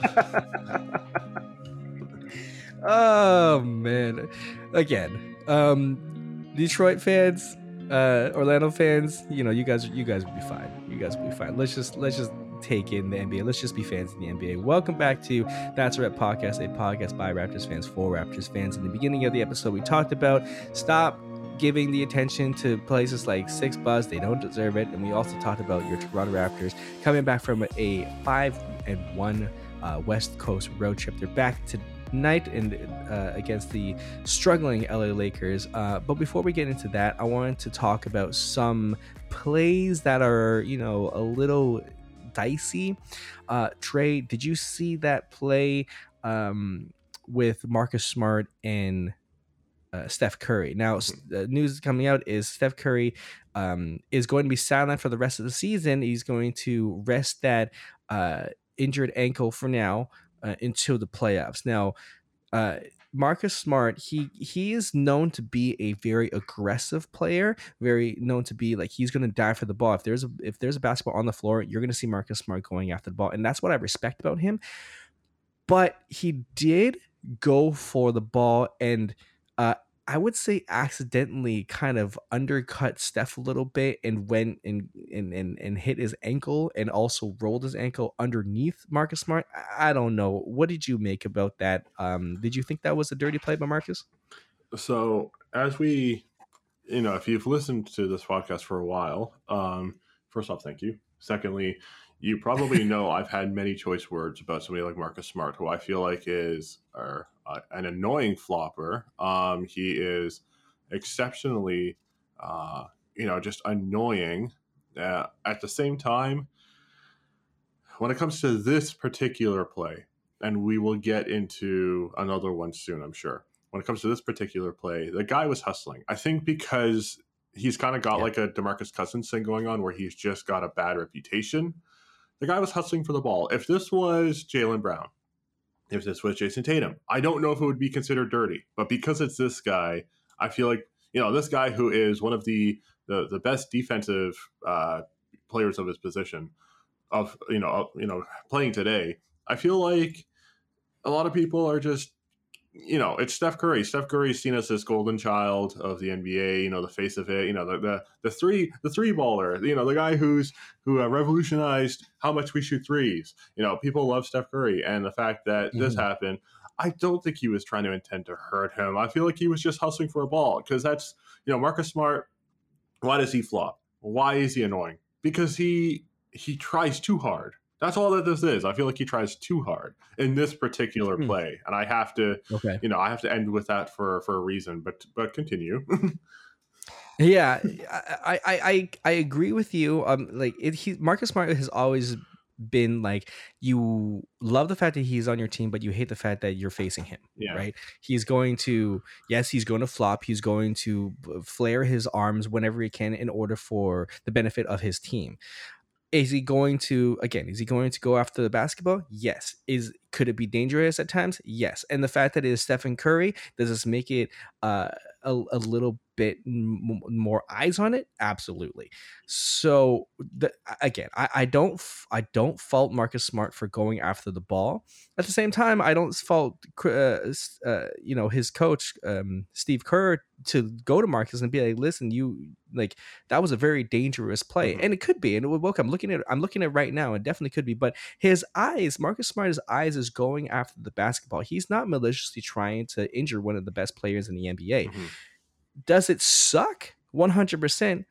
oh man, again, um, Detroit fans, uh, Orlando fans, you know, you guys, you guys will be fine. You guys will be fine. Let's just let's just take in the NBA. Let's just be fans in the NBA. Welcome back to That's a Rep Podcast, a podcast by Raptors fans for Raptors fans. In the beginning of the episode, we talked about stop giving the attention to places like Six Buzz. They don't deserve it. And we also talked about your Toronto Raptors coming back from a five and one uh, West Coast road trip. They're back tonight and uh, against the struggling LA Lakers. Uh, but before we get into that, I wanted to talk about some plays that are, you know, a little dicey. Uh, Trey, did you see that play um, with Marcus Smart and uh, Steph Curry? Now, the news coming out is Steph Curry um, is going to be silent for the rest of the season. He's going to rest that uh, injured ankle for now uh, until the playoffs. Now, uh, Marcus Smart, he he is known to be a very aggressive player, very known to be like he's going to die for the ball. If there's a, if there's a basketball on the floor, you're going to see Marcus Smart going after the ball, and that's what I respect about him. But he did go for the ball, and uh, I would say accidentally kind of undercut Steph a little bit and went and and and, and hit his ankle and also rolled his ankle underneath Marcus Smart. I don't know. What did you make about that? Um, did you think that was a dirty play by Marcus? So as we, you know, if you've listened to this podcast for a while, um, first off, thank you. Secondly, you probably know I've had many choice words about somebody like Marcus Smart, who I feel like is or, uh, an annoying flopper. Um, he is exceptionally, uh, you know, just annoying. Uh, at the same time, when it comes to this particular play, and we will get into another one soon, I'm sure. When it comes to this particular play, the guy was hustling. I think because he's kind of got Yeah. like a Demarcus Cousins thing going on where he's just got a bad reputation. The guy was hustling for the ball. If this was Jaylen Brown, if this was Jayson Tatum, I don't know if it would be considered dirty. But because it's this guy, I feel like you know this guy who is one of the the, the best defensive uh, players of his position of you know of, you know playing today. I feel like a lot of people are just you know, it's Steph Curry. Steph Curry's seen as this golden child of the NBA. You know, the face of it. You know, the the, the three the three baller. You know, the guy who's who uh, revolutionized how much we shoot threes. You know, people love Steph Curry, and the fact that this Mhm. happened, I don't think he was trying to intend to hurt him. I feel like he was just hustling for a ball because that's you know Marcus Smart. Why does he flop? Why is he annoying? Because he he tries too hard. That's all that this is. I feel like he tries too hard in this particular Hmm. play, and I have to Okay. you know, I have to end with that for for a reason, but but continue. Yeah, I, I I I agree with you. Um, like it, he Marcus Smart has always been like you love the fact that he's on your team, but you hate the fact that you're facing him. Yeah. Right. He's going to yes, he's going to flop. He's going to flare his arms whenever he can in order for the benefit of his team. Is he going to again? Is he going to go after the basketball? Yes. Is could it be dangerous at times? Yes. And the fact that it is Stephen Curry does this make it uh, a, a little bit m- more eyes on it? Absolutely. So the, again, I, I don't f- I don't fault Marcus Smart for going after the ball. At the same time, I don't fault uh, uh, you know his coach um, Steve Kerr to go to Marcus and be like, listen, you like that was a very dangerous play, Mhm. and it could be. And it would I'm looking at I'm looking at it right now, it definitely could be. But his eyes, Marcus Smart's eyes, is going after the basketball. He's not maliciously trying to injure one of the best players in the NBA. Mhm. Does it suck? 100%.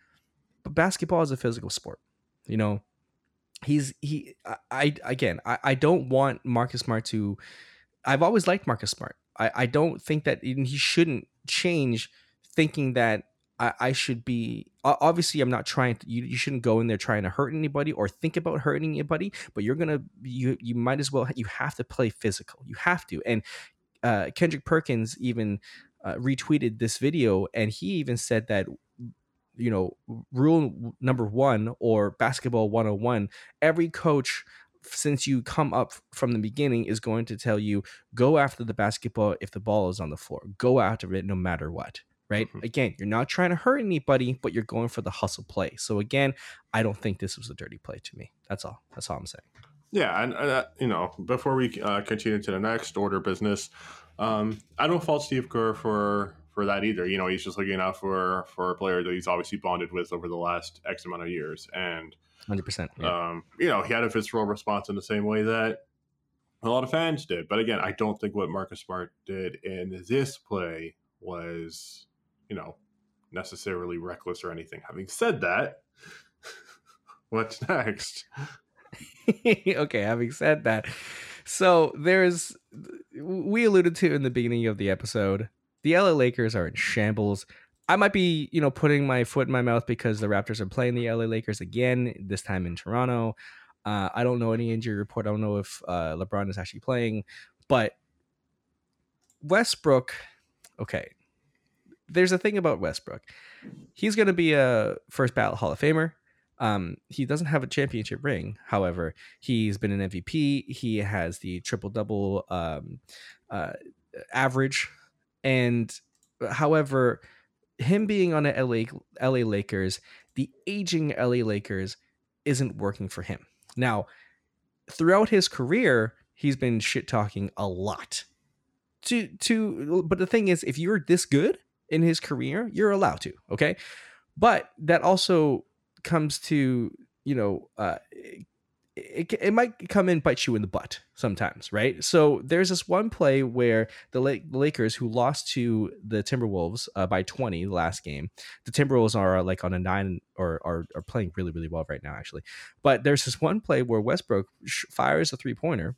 But basketball is a physical sport. You know, he's he I, I again, I, I don't want Marcus Smart to I've always liked Marcus Smart. I, I don't think that he shouldn't change thinking that I, I should be obviously I'm not trying to you, you shouldn't go in there trying to hurt anybody or think about hurting anybody, but you're gonna you you might as well you have to play physical. You have to. And uh, Kendrick Perkins even uh, retweeted this video and he even said that you know rule number one or basketball 101 every coach since you come up from the beginning is going to tell you go after the basketball if the ball is on the floor. Go after it no matter what right? Mhm. again you're not trying to hurt anybody but you're going for the hustle play. So again i don't think this was a dirty play to me. That's all. That's all i'm saying. Yeah, and uh, you know, before we uh, continue to the next order business, um, I don't fault Steve Kerr for for that either. You know, he's just looking out for for a player that he's obviously bonded with over the last X amount of years, and Hundred percent. um, you know, he had a visceral response in the same way that a lot of fans did. But again, I don't think what Marcus Smart did in this play was, you know, necessarily reckless or anything. Having said that, what's next? okay, having said that, so there's we alluded to in the beginning of the episode, the LA Lakers are in shambles. I might be, you know, putting my foot in my mouth because the Raptors are playing the LA Lakers again, this time in Toronto. Uh, I don't know any injury report. I don't know if uh, LeBron is actually playing, but Westbrook, okay. There's a thing about Westbrook. He's going to be a first ballot Hall of Famer. Um, he doesn't have a championship ring. However, he's been an MVP. He has the triple double um, uh, average, and however, him being on a LA LA Lakers, the aging LA Lakers isn't working for him. Now, throughout his career, he's been shit talking a lot. To to but the thing is, if you're this good in his career, you're allowed to, okay? But that also comes to, you know, uh it, it might come and bite you in the butt sometimes, right? So there's this one play where the, La- Lakers, who lost to the Timberwolves uh, by 20 the last game, the Timberwolves are like on a nine or are, are playing really, really well right now, actually. But there's this one play where Westbrook fires a three pointer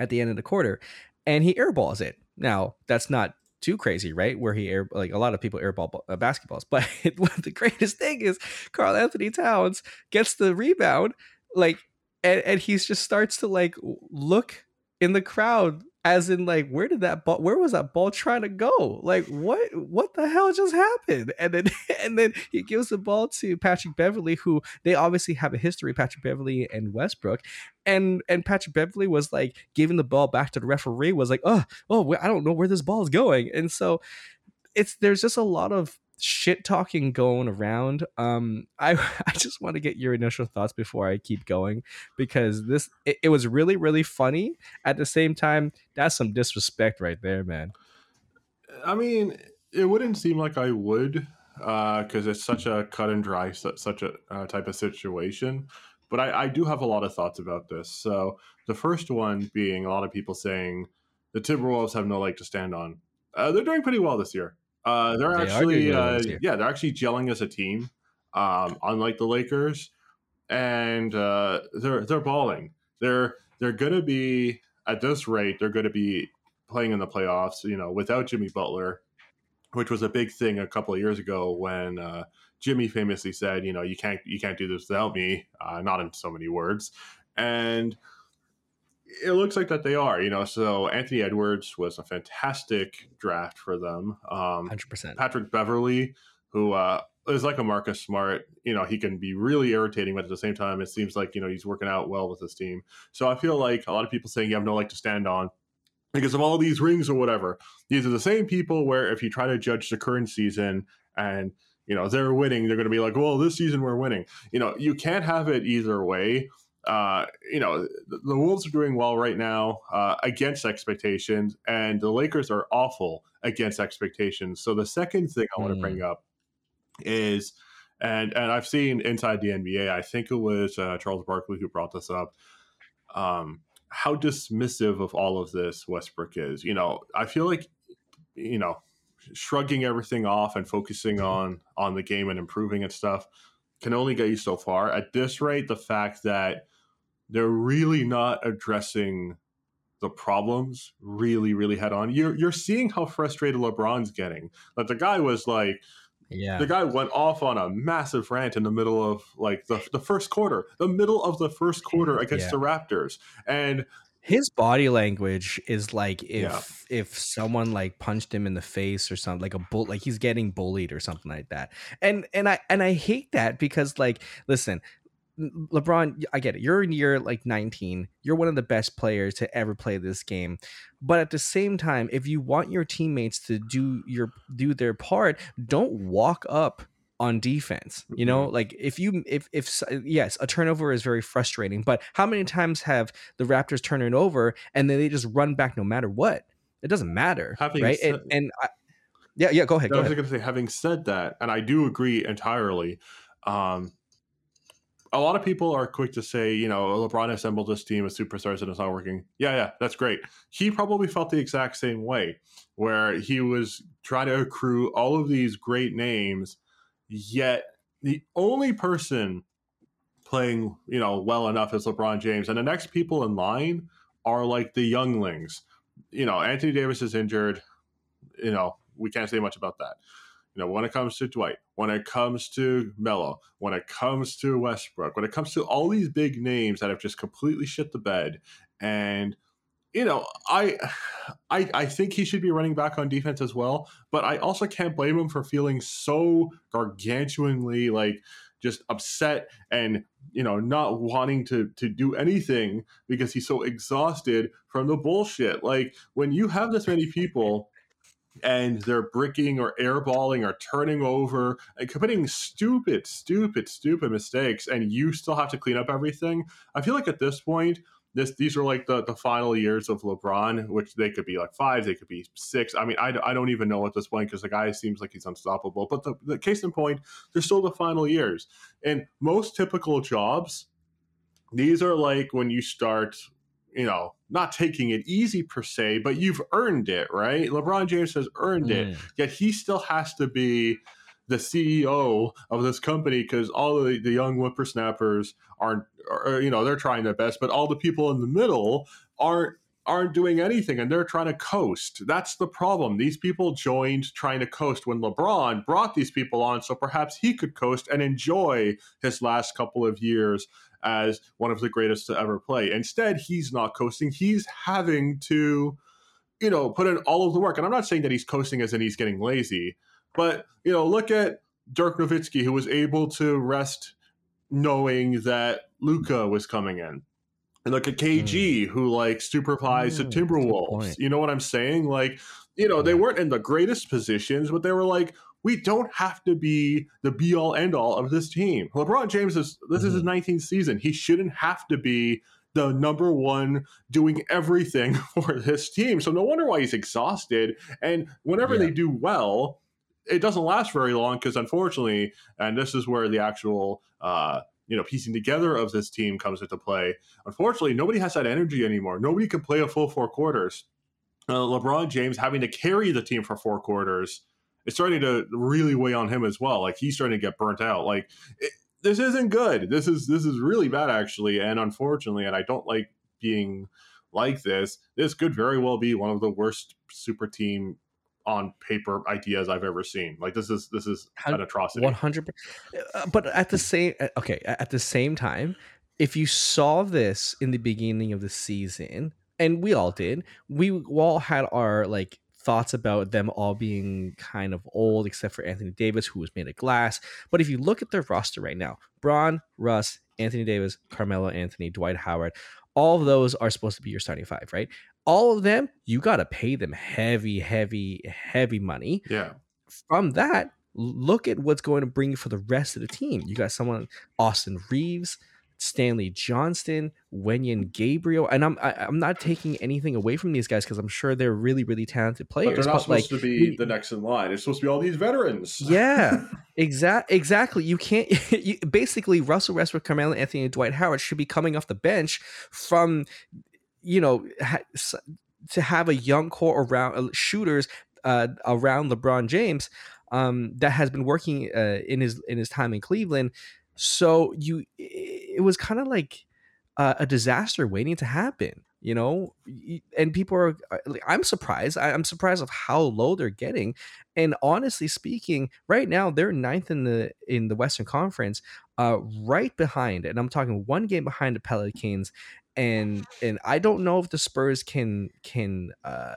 at the end of the quarter and he airballs it. Now, that's not too crazy, right? Where he air like a lot of people airball uh, basketballs, but the greatest thing is Karl-Anthony Towns gets the rebound, like and, and he's just starts to like look in the crowd as in like where did that ball where was that ball trying to go? Like what what the hell just happened? And then and then he gives the ball to Patrick Beverley who they obviously have a history Patrick Beverley and westbrook. And and Patrick Beverley was like giving the ball back to the referee was like oh oh i don't know where this ball is going. And so it's there's just a lot of shit talking going around. Um, I I just want to get your initial thoughts before I keep going because this it, it was really really funny. At the same time, that's some disrespect right there, man. I mean, it wouldn't seem like I would because it's such a cut and dry, such a uh, type of situation. But I, I do have a lot of thoughts about this. So the first one being a lot of people saying the Timberwolves have no leg to stand on. Uh, they're doing pretty well this year. Uh, they're they actually, uh, yeah, they're actually gelling as a team, um, unlike the Lakers, and uh, they're they're balling. They're they're gonna be at this rate. They're gonna be playing in the playoffs. You know, without Jimmy Butler, which was a big thing a couple of years ago when uh, Jimmy famously said, "You know, you can't you can't do this without me." Uh, not in so many words, and it looks like that they are, you know. So Anthony Edwards was a fantastic draft for them. Um, 100%. Patrick Beverley, who uh, is like a Marcus Smart, you know, he can be really irritating, but at the same time, it seems like, you know, he's working out well with his team. So I feel like a lot of people saying you have no leg to stand on because of all these rings or whatever. These are the same people where if you try to judge the current season and, you know, they're winning, they're going to be like, well, this season we're winning. You know, you can't have it either way uh, you know, the, the, Wolves are doing well right now uh, against expectations, and the Lakers are awful against expectations. So the second thing I want to bring mm. up is, and and I've seen inside the NBA, I think it was uh, Charles Barkley who brought this up. Um, how dismissive of all of this Westbrook is. You know, I feel like, you know, shrugging everything off and focusing mm-hmm. on on the game and improving and stuff can only get you so far. At this rate, the fact that they're really not addressing the problems really, really head on. You're you're seeing how frustrated LeBron's getting. Like the guy was like, yeah, the guy went off on a massive rant in the middle of like the the first quarter, the middle of the first quarter against yeah. the Raptors, and his body language is like if yeah. if someone like punched him in the face or something like a bull like he's getting bullied or something like that and and i and i hate that because like listen LeBron, I get it. You're in year like 19. You're one of the best players to ever play this game. But at the same time, if you want your teammates to do your do their part, don't walk up on defense. You know, mm-hmm. like if you if if yes, a turnover is very frustrating, but how many times have the Raptors turned it over and then they just run back no matter what? It doesn't matter, Having right? Said, and, and I, Yeah, yeah. Go ahead. I Go was ahead. going to say, having said that, and I do agree entirely. Um, a lot of people are quick to say, you know, LeBron assembled this team of superstars and it's not working. Yeah, yeah, that's great. He probably felt the exact same way, where he was trying to accrue all of these great names, yet the only person playing, you know, well enough is LeBron James, and the next people in line are like the younglings. You know, Anthony Davis is injured. You know, we can't say much about that. You know, when it comes to Dwight, when it comes to Melo, when it comes to Westbrook, when it comes to all these big names that have just completely shit the bed, and you know, I, I, I think he should be running back on defense as well. But I also can't blame him for feeling so gargantuanly like just upset and you know not wanting to to do anything because he's so exhausted from the bullshit. Like when you have this many people and they're bricking or airballing or turning over and committing stupid, stupid, stupid mistakes, and you still have to clean up everything. I feel like at this point, this these are like the, the final years of LeBron, which they could be like five, they could be six. I mean, I, I don't even know at this point because the guy seems like he's unstoppable. But the, the case in point, they're still the final years. And most typical jobs, these are like when you start you know, not taking it easy per se, but you've earned it, right? LeBron James has earned it, mm. yet he still has to be the CEO of this company because all the, the young whippersnappers aren't, you know, they're trying their best, but all the people in the middle aren't aren't doing anything and they're trying to coast. That's the problem. These people joined trying to coast when LeBron brought these people on so perhaps he could coast and enjoy his last couple of years as one of the greatest to ever play. Instead, he's not coasting. He's having to, you know, put in all of the work. And I'm not saying that he's coasting as in he's getting lazy, but, you know, look at Dirk Nowitzki, who was able to rest knowing that Luka was coming in. And look at KG, mm. who like supervised mm, the Timberwolves. You know what I'm saying? Like, you know, they weren't in the greatest positions, but they were like, we don't have to be the be all end all of this team. LeBron James is this mm-hmm. is his 19th mm-hmm. season. He shouldn't have to be the number one doing everything for this team. So no wonder why he's exhausted. And whenever yeah. they do well, it doesn't last very long because unfortunately, and this is where the actual uh, you know piecing together of this team comes into play. Unfortunately, nobody has that energy anymore. Nobody can play a full four quarters. Uh, LeBron James having to carry the team for four quarters is starting to really weigh on him as well. Like he's starting to get burnt out. Like it, this isn't good. This is this is really bad actually, and unfortunately, and I don't like being like this. This could very well be one of the worst super team on paper ideas I've ever seen. Like this is this is an atrocity. One hundred. Uh, but at the same uh, okay, at the same time, if you saw this in the beginning of the season, and we all did, we all had our like thoughts about them all being kind of old, except for Anthony Davis, who was made of glass. But if you look at their roster right now, Bron, Russ, Anthony Davis, Carmelo Anthony, Dwight Howard, all of those are supposed to be your starting five, right? All of them, you got to pay them heavy, heavy, heavy money. Yeah. From that, look at what's going to bring you for the rest of the team. You got someone, Austin Reaves, Stanley Johnson, Wenyen Gabriel, and I'm I, am i am not taking anything away from these guys because I'm sure they're really really talented players. But they're not but supposed like, to be the next in line. It's supposed to be all these veterans. Yeah, exact exactly. You can't. You, basically, Russell Westbrook, Carmelo Anthony, and Dwight Howard should be coming off the bench from you know, ha- to have a young core around uh, shooters uh, around LeBron James um, that has been working uh, in his in his time in Cleveland. So you, it was kind of like uh, a disaster waiting to happen, you know. And people are, uh, I'm surprised. I'm surprised of how low they're getting. And honestly speaking, right now they're ninth in the in the Western Conference, uh, right behind, and I'm talking one game behind the Pelicans and and I don't know if the Spurs can can uh,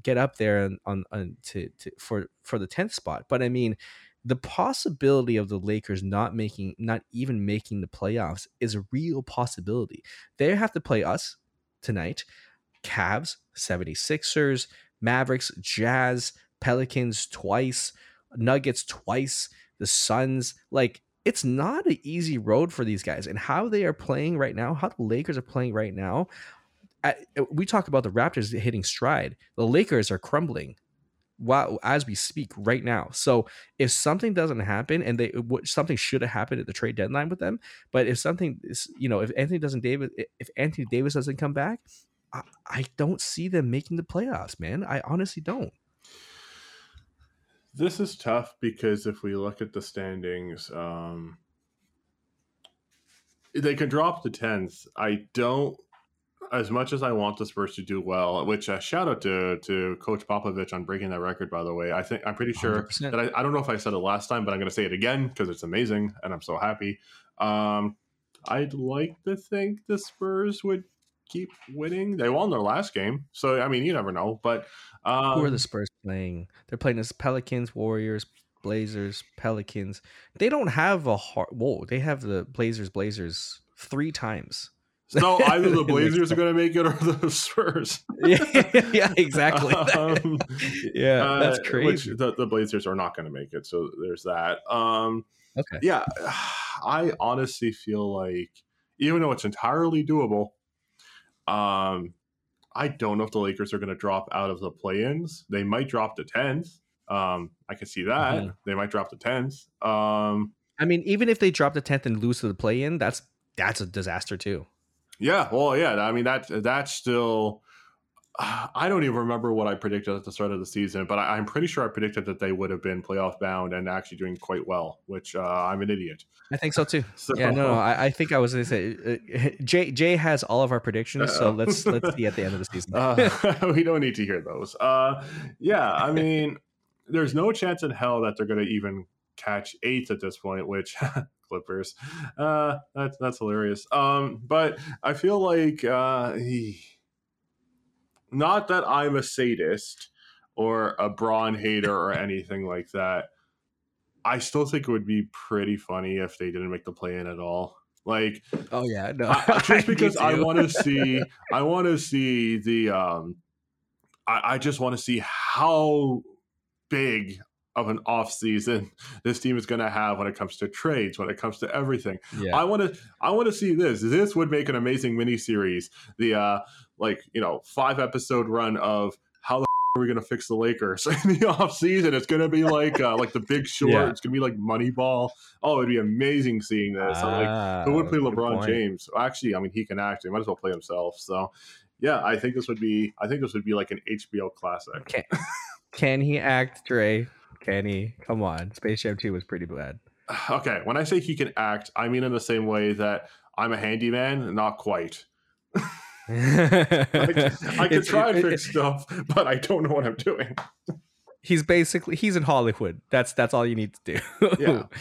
get up there on, on, on to, to for for the tenth spot. But I mean, the possibility of the Lakers not making not even making the playoffs is a real possibility. They have to play us tonight. Cavs, 76ers, Mavericks, Jazz, Pelicans twice, Nuggets twice, the Suns. Like it's not an easy road for these guys and how they are playing right now how the lakers are playing right now uh, we talk about the raptors hitting stride the lakers are crumbling while as we speak right now. So if something doesn't happen, and they something should have happened at the trade deadline with them, but if something is, you know, if Anthony doesn't David, if Anthony Davis doesn't come back, I, I don't see them making the playoffs, man. I honestly don't. This is tough because if we look at the standings, um, they can drop to tenth. I don't as much as I want the Spurs to do well, which uh, shout out to to Coach Popovich on breaking that record. By the way, I think I'm pretty sure 100%. that I, I don't know if I said it last time, but I'm going to say it again because it's amazing and I'm so happy. Um, I'd like to think the Spurs would keep winning. They won their last game, so I mean, you never know. But um, who are the Spurs playing? They're playing as Pelicans, Warriors, Blazers, Pelicans. They don't have a hard. Whoa, they have the Blazers, Blazers three times. So either the Blazers are going to make it or the Spurs. yeah, yeah, exactly. Um, yeah, that's uh, crazy. the, the, Blazers are not going to make it. So there's that. Um, okay. Yeah, I honestly feel like even though it's entirely doable, um, I don't know if the Lakers are going to drop out of the play-ins. They might drop to tenth. Um, I can see that mm-hmm. they might drop to tenth. Um, I mean, even if they drop to tenth and lose to the play-in, that's that's a disaster too. Yeah, well, yeah. I mean that that's still. I don't even remember what I predicted at the start of the season, but I, am pretty sure I predicted that they would have been playoff bound and actually doing quite well. Which uh, I'm an idiot. I think so too. So, yeah, no, no I, I, think I was going to say uh, Jay. Jay has all of our predictions, uh, so let's let's see at the end of the season. uh, we don't need to hear those. Uh, yeah, I mean, there's no chance in hell that they're going to even catch eighth at this point, which Clippers. Uh, that's that's hilarious. Um, but I feel like uh, he, not that I'm a sadist or a Bron hater or anything like that. I still think it would be pretty funny if they didn't make the play in at all. Like, oh yeah, no, I, just because I want to see, I want to see the, um, I, I just want to see how big of an off season this team is going to have when it comes to trades, when it comes to everything. Yeah. I want to I want to see this. This would make an amazing mini series. The uh like, you know, 5 episode run of how the are we going to fix the Lakers in the off season? It's going to be like uh, like the Big Short. Yeah. It's going to be like Moneyball. Oh, it'd be amazing seeing this. Ah, like, who would play LeBron James? Actually, I mean, he can act. He might as well play himself. So, yeah, I think this would be. I think this would be like an HBO classic. Can, can he act, Dre? Kenny, come on. Space Jam 2 was pretty bad. Okay, when I say he can act, I mean in the same way that I'm a handyman, not quite. I, I can try and fix stuff, but I don't know what I'm doing. He's basically he's in Hollywood. That's that's all you need to do. yeah.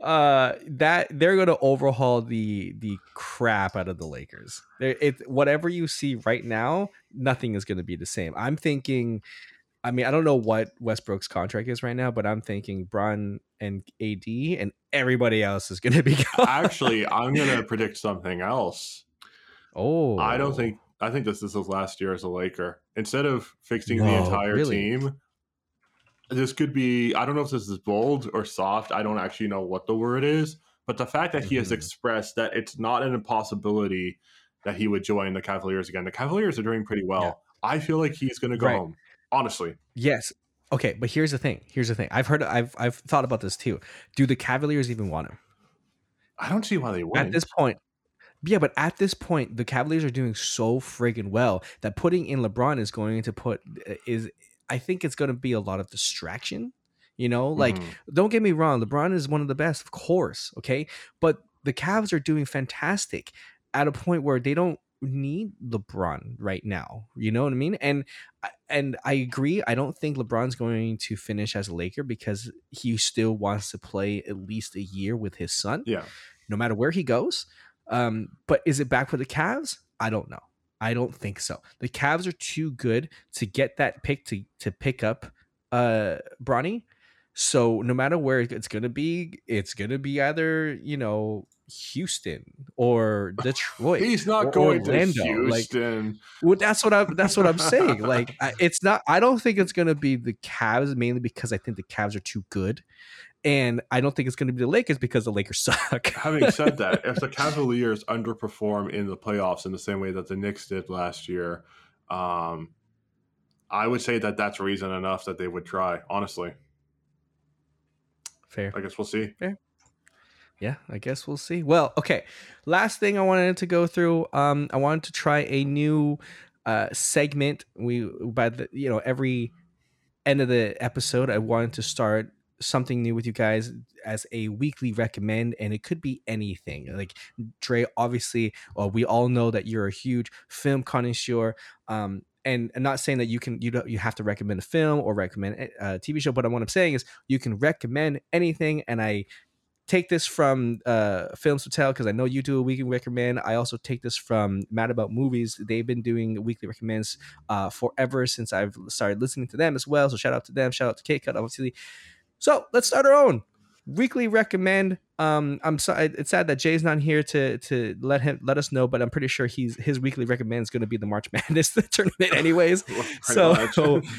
Uh, that they're going to overhaul the the crap out of the Lakers. It whatever you see right now, nothing is going to be the same. I'm thinking I mean, I don't know what Westbrook's contract is right now, but I'm thinking Bron and AD and everybody else is going to be gone. Actually, I'm going to predict something else. Oh, I don't think I think this is his last year as a Laker. Instead of fixing no, the entire really? team, this could be. I don't know if this is bold or soft. I don't actually know what the word is, but the fact that mm-hmm. he has mm-hmm. expressed that it's not an impossibility that he would join the Cavaliers again. The Cavaliers are doing pretty well. Yeah. I feel like he's going to go right. home honestly. Yes. Okay, but here's the thing. Here's the thing. I've heard. I've I've thought about this too. Do the Cavaliers even want him? I don't see why they would. At this point, yeah, but at this point, the Cavaliers are doing so friggin' well that putting in LeBron is going to put uh, is. I think it's going to be a lot of distraction. You know, like mm-hmm. don't get me wrong, LeBron is one of the best, of course. Okay, but the Cavs are doing fantastic at a point where they don't need LeBron right now. You know what I mean? And and I agree. I don't think LeBron's going to finish as a Laker because he still wants to play at least a year with his son. Yeah. No matter where he goes. Um, but is it back for the Cavs? I don't know. I don't think so. The Cavs are too good to get that pick to to pick up uh Bronny. So no matter where it's gonna be, it's gonna be either you know Houston or Detroit. He's not going Orlando. to Houston. Like, well, that's what I'm. That's what I'm saying. Like, I, it's not. I don't think it's going to be the Cavs mainly because I think the Cavs are too good, and I don't think it's going to be the Lakers because the Lakers suck. Having said that, if the Cavaliers underperform in the playoffs in the same way that the Knicks did last year, um, I would say that that's reason enough that they would try. Honestly, Fair. I guess we'll see. Yeah, I guess we'll see. Well, okay. Last thing I wanted to go through. Um, I wanted to try a new uh segment. We by the you know every end of the episode, I wanted to start something new with you guys as a weekly recommend, and it could be anything. Like Dre, obviously, well, we all know that you're a huge film connoisseur. Um, and I'm not saying that you can you don't you have to recommend a film or recommend a, a TV show, but what I'm saying is you can recommend anything, and I take this from uh films to tell because i know you do a weekly recommend. I also take this from mad about movies. They've been doing weekly recommends uh forever since i've started listening to them as well. So shout out to them. Shout out to k-cut obviously. So let's start our own. Weekly recommend um i'm sorry it's sad that jay's not here to to let him let us know but i'm pretty sure he's his weekly recommend is going to be the march madness tournament anyways. So.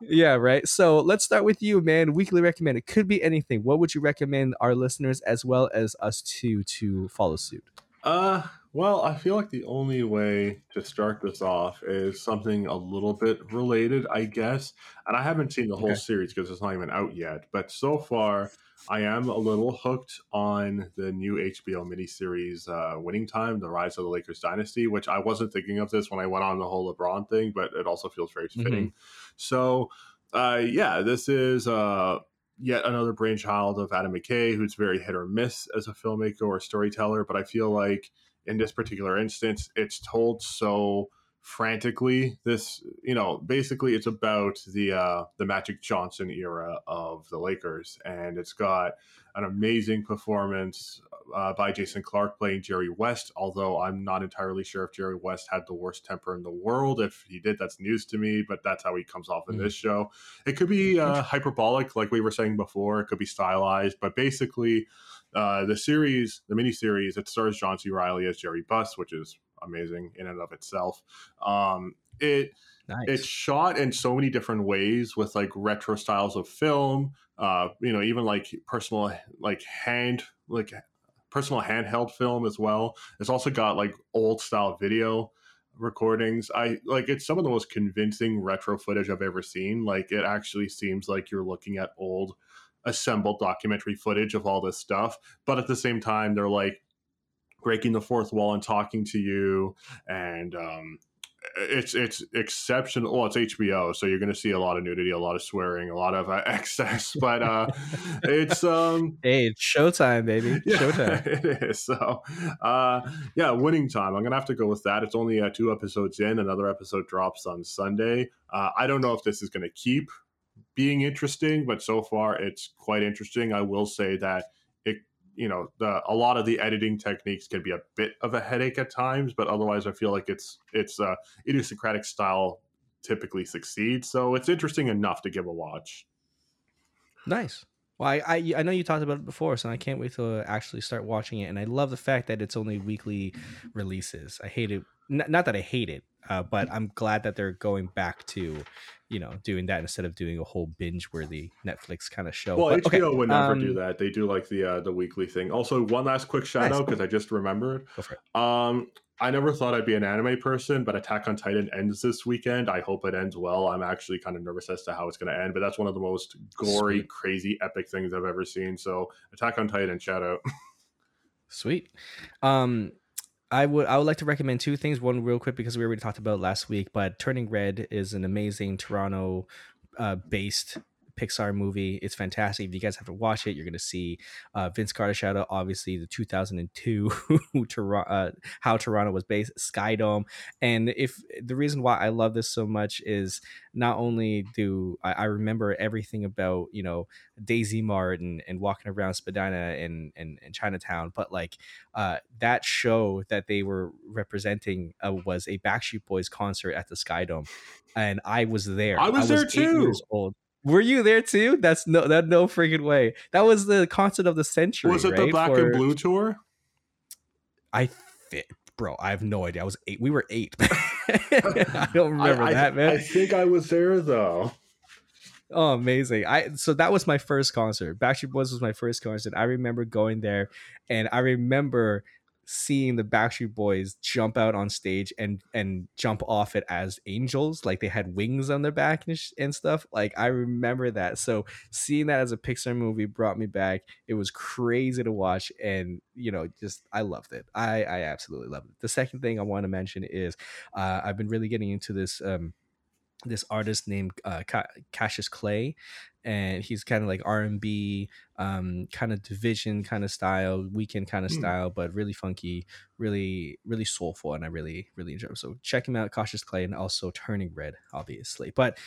yeah right so let's start with you man weekly recommend it could be anything what would you recommend our listeners as well as us to to follow suit? Uh, well, I feel like the only way to start this off is something a little bit related, I guess. And I haven't seen the whole Okay. series because it's not even out yet. But so far, I am a little hooked on the new HBO miniseries, uh, Winning Time: The Rise of the Lakers Dynasty. Which I wasn't thinking of this when I went on the whole LeBron thing, but it also feels very fitting. So, uh, yeah, this is uh, yet another brainchild of Adam McKay, who's very hit or miss as a filmmaker or storyteller. But I feel like in this particular instance, it's told so frantically. This, you know, basically it's about the uh, the Magic Johnson era of the Lakers, and it's got an amazing performance uh, by Jason Clarke playing Jerry West. Although I'm not entirely sure if Jerry West had the worst temper in the world. If he did, that's news to me. But that's how he comes off in Mm. this show. It could be uh, hyperbolic, like we were saying before. It could be stylized, but basically, uh, the series, the miniseries, it stars John C. Reilly as Jerry Buss, which is amazing in and of itself. Um, it nice it's shot in so many different ways with like retro styles of film uh you know even like personal like hand like personal handheld film as well it's also got like old style video recordings i like it's some of the most convincing retro footage i've ever seen like it actually seems like you're looking at old assembled documentary footage of all this stuff but at the same time they're like breaking the fourth wall and talking to you and um it's it's exceptional. Well, it's HBO, so you're going to see a lot of nudity, a lot of swearing, a lot of uh, excess. But uh, it's um, hey it's showtime baby yeah, showtime it is. So, uh, yeah, winning time. I'm gonna have to go with that. It's only uh, two episodes in. Another episode drops on Sunday. Uh, I don't know if this is gonna keep being interesting, but so far it's quite interesting. I will say that it, you know, the a lot of the editing techniques can be a bit of a headache at times, but otherwise, I feel like it's it's uh, idiosyncratic style typically succeeds. So it's interesting enough to give a watch. Nice. Well, I, I I know you talked about it before, so I can't wait to actually start watching it. And I love the fact that it's only weekly releases. I hate it. N- not that I hate it, uh, but I'm glad that they're going back to, you know, doing that instead of doing a whole binge-worthy Netflix kind of show. Well, But, HBO okay, would never um, do that. They do like the uh, the weekly thing. Also, one last quick shout Nice. out because I just remembered. Go for it. Um, I never thought I'd be an anime person, but Attack on Titan ends this weekend. I hope it ends well. I'm actually kind of nervous as to how it's going to end, but that's one of the most gory, Sweet. crazy, epic things I've ever seen. So, Attack on Titan, shout out. Sweet. Um, I would I would like to recommend two things. One real quick because we already talked about last week, but Turning Red is an amazing Toronto uh, based Pixar movie. It's fantastic. If you guys have to watch it, you're gonna see uh, Vince Carter out obviously the 2002 Toronto uh, how Toronto was based Skydome. And if the reason why I love this so much is not only do I, I remember everything about you know Daisy Mart and, and walking around Spadina and, and, and Chinatown, but like uh, that show that they were representing uh, was a Backstreet Boys concert at the Skydome, and I was there. I was there eight too. Years old. Were you there too? That's no, that no freaking way. That was the concert of the century. Was it the? Black For- and Blue tour? I fit, bro. I have no idea. I was eight. We were eight. I don't remember I, I- that, man. I think I was there though. Oh, amazing! I so that was my first concert. Backstreet Boys was my first concert. I remember going there, and I remember seeing the Backstreet Boys jump out on stage and and jump off it as angels, like they had wings on their back and, sh- and stuff. Like I remember that. So seeing that as a Pixar movie brought me back. It was crazy to watch, and you know, just I loved it. I I absolutely loved it. The second thing I want to mention is uh, I've been really getting into this. Um, this artist named uh, Cautious Clay, and he's kind of like R and B, um, kind of division kind of style, Weeknd kind of Hmm. style, but really funky, really really soulful, and I really really enjoy. It. So check him out, Cautious Clay, and also Turning Red, obviously. But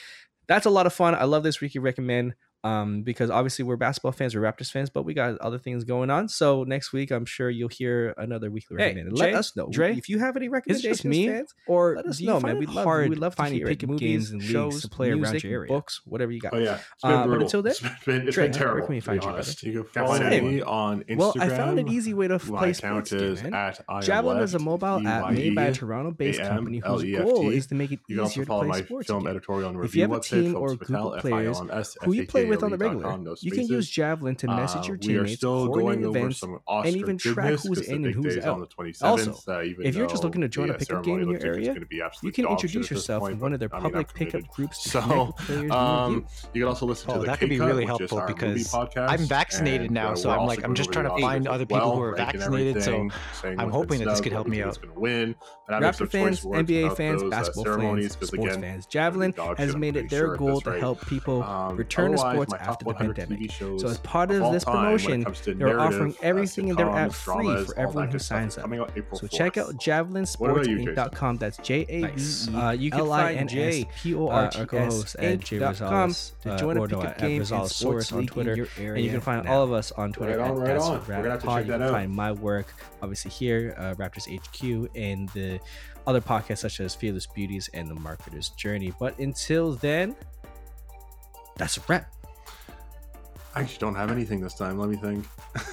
that's a lot of fun. I love this weekly recommend um, because obviously we're basketball fans, we're Raptors fans, but we got other things going on. So next week, I'm sure you'll hear another weekly Hey, recommend. And let Jay, us know Dre, if you have any Is it recommendations. just me, fans, or let us know, man. We'd love, hard we'd love to finding hear it. movies, games and shows leagues to play around your area? books, whatever you got. Oh yeah, it's been Uh, but brutal. until then, it's been, it's Dre, been where terrible. can we find you, honest. You can follow me on Instagram. Well, I found an easy way to My play account sports is man. at Javelin is a mobile app made by a Toronto-based company whose L F goal is to make it You can easier also to follow play my sports film editorial and If you review have a website, team or Films group of players who you play with on the regular, no you can use. Javelin to message Uh, your we are teammates, still coordinate going over events, some and even track goodness, who's 'cause the in and who's out. on the 27th, Also, uh, even if you're just looking to join a pickup game in your looks like it's area, you can introduce yourself point, in one of their public I'm pickup groups to So, connect with you um, you can also listen Oh, to the that could be really helpful because I'm vaccinated and, now, uh, so I'm like, I'm just trying to find other people who are vaccinated, so I'm hoping that this could help me think out. is gonna win, and having Raptor some fans, NBA fans, uh, basketball fans, sports fans. Javelin has made it their goal to help people return to otherwise, sports after the pandemic. So as part of of this time when it promotion, comes to they're offering uh, everything in their app sitcoms, free for everyone who signs up. out April So check out Javelin What about Sports you, Jason? Inc.com. That's J A Nice. V E Uh, you can find N Jay, S P O uh, R our T co-host S at Jay Inc.com to uh, join a pickup game and Rosales sports Sports on Twitter and you can find all of us on Twitter at right That's on. Rap We're gonna have to You can find my work obviously here, uh, Raptors HQ, and the other podcasts such as Fearless Beauties and The Marketer's Journey. But until then, that's a wrap. I actually don't have anything this time. Let me think.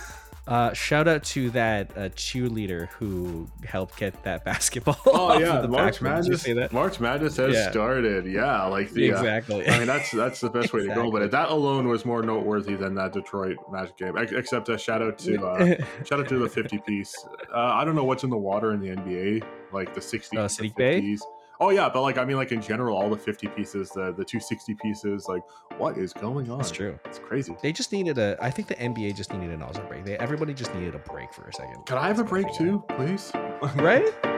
Uh, shout out to that uh, cheerleader who helped get that basketball. Oh yeah, the March backboard. Did you Madness. that? March Madness has Yeah. started. Yeah, like the uh, exactly. I mean, that's that's the best way to go. But that alone was more noteworthy than that Detroit Magic game. Except a shout out to uh, shout out to the 50 piece. Uh, I don't know what's in the water in the NBA, like the 60s, Uh, the Sadiq Bey? 50s. Oh yeah, but like I mean, like in general, all the 50 pieces, the the 260 pieces, like what is going on? That's true. It's crazy. They just needed a. I think the NBA just needed an awesome break. They, everybody just needed a break for a second. Can I have a break too, please? Right?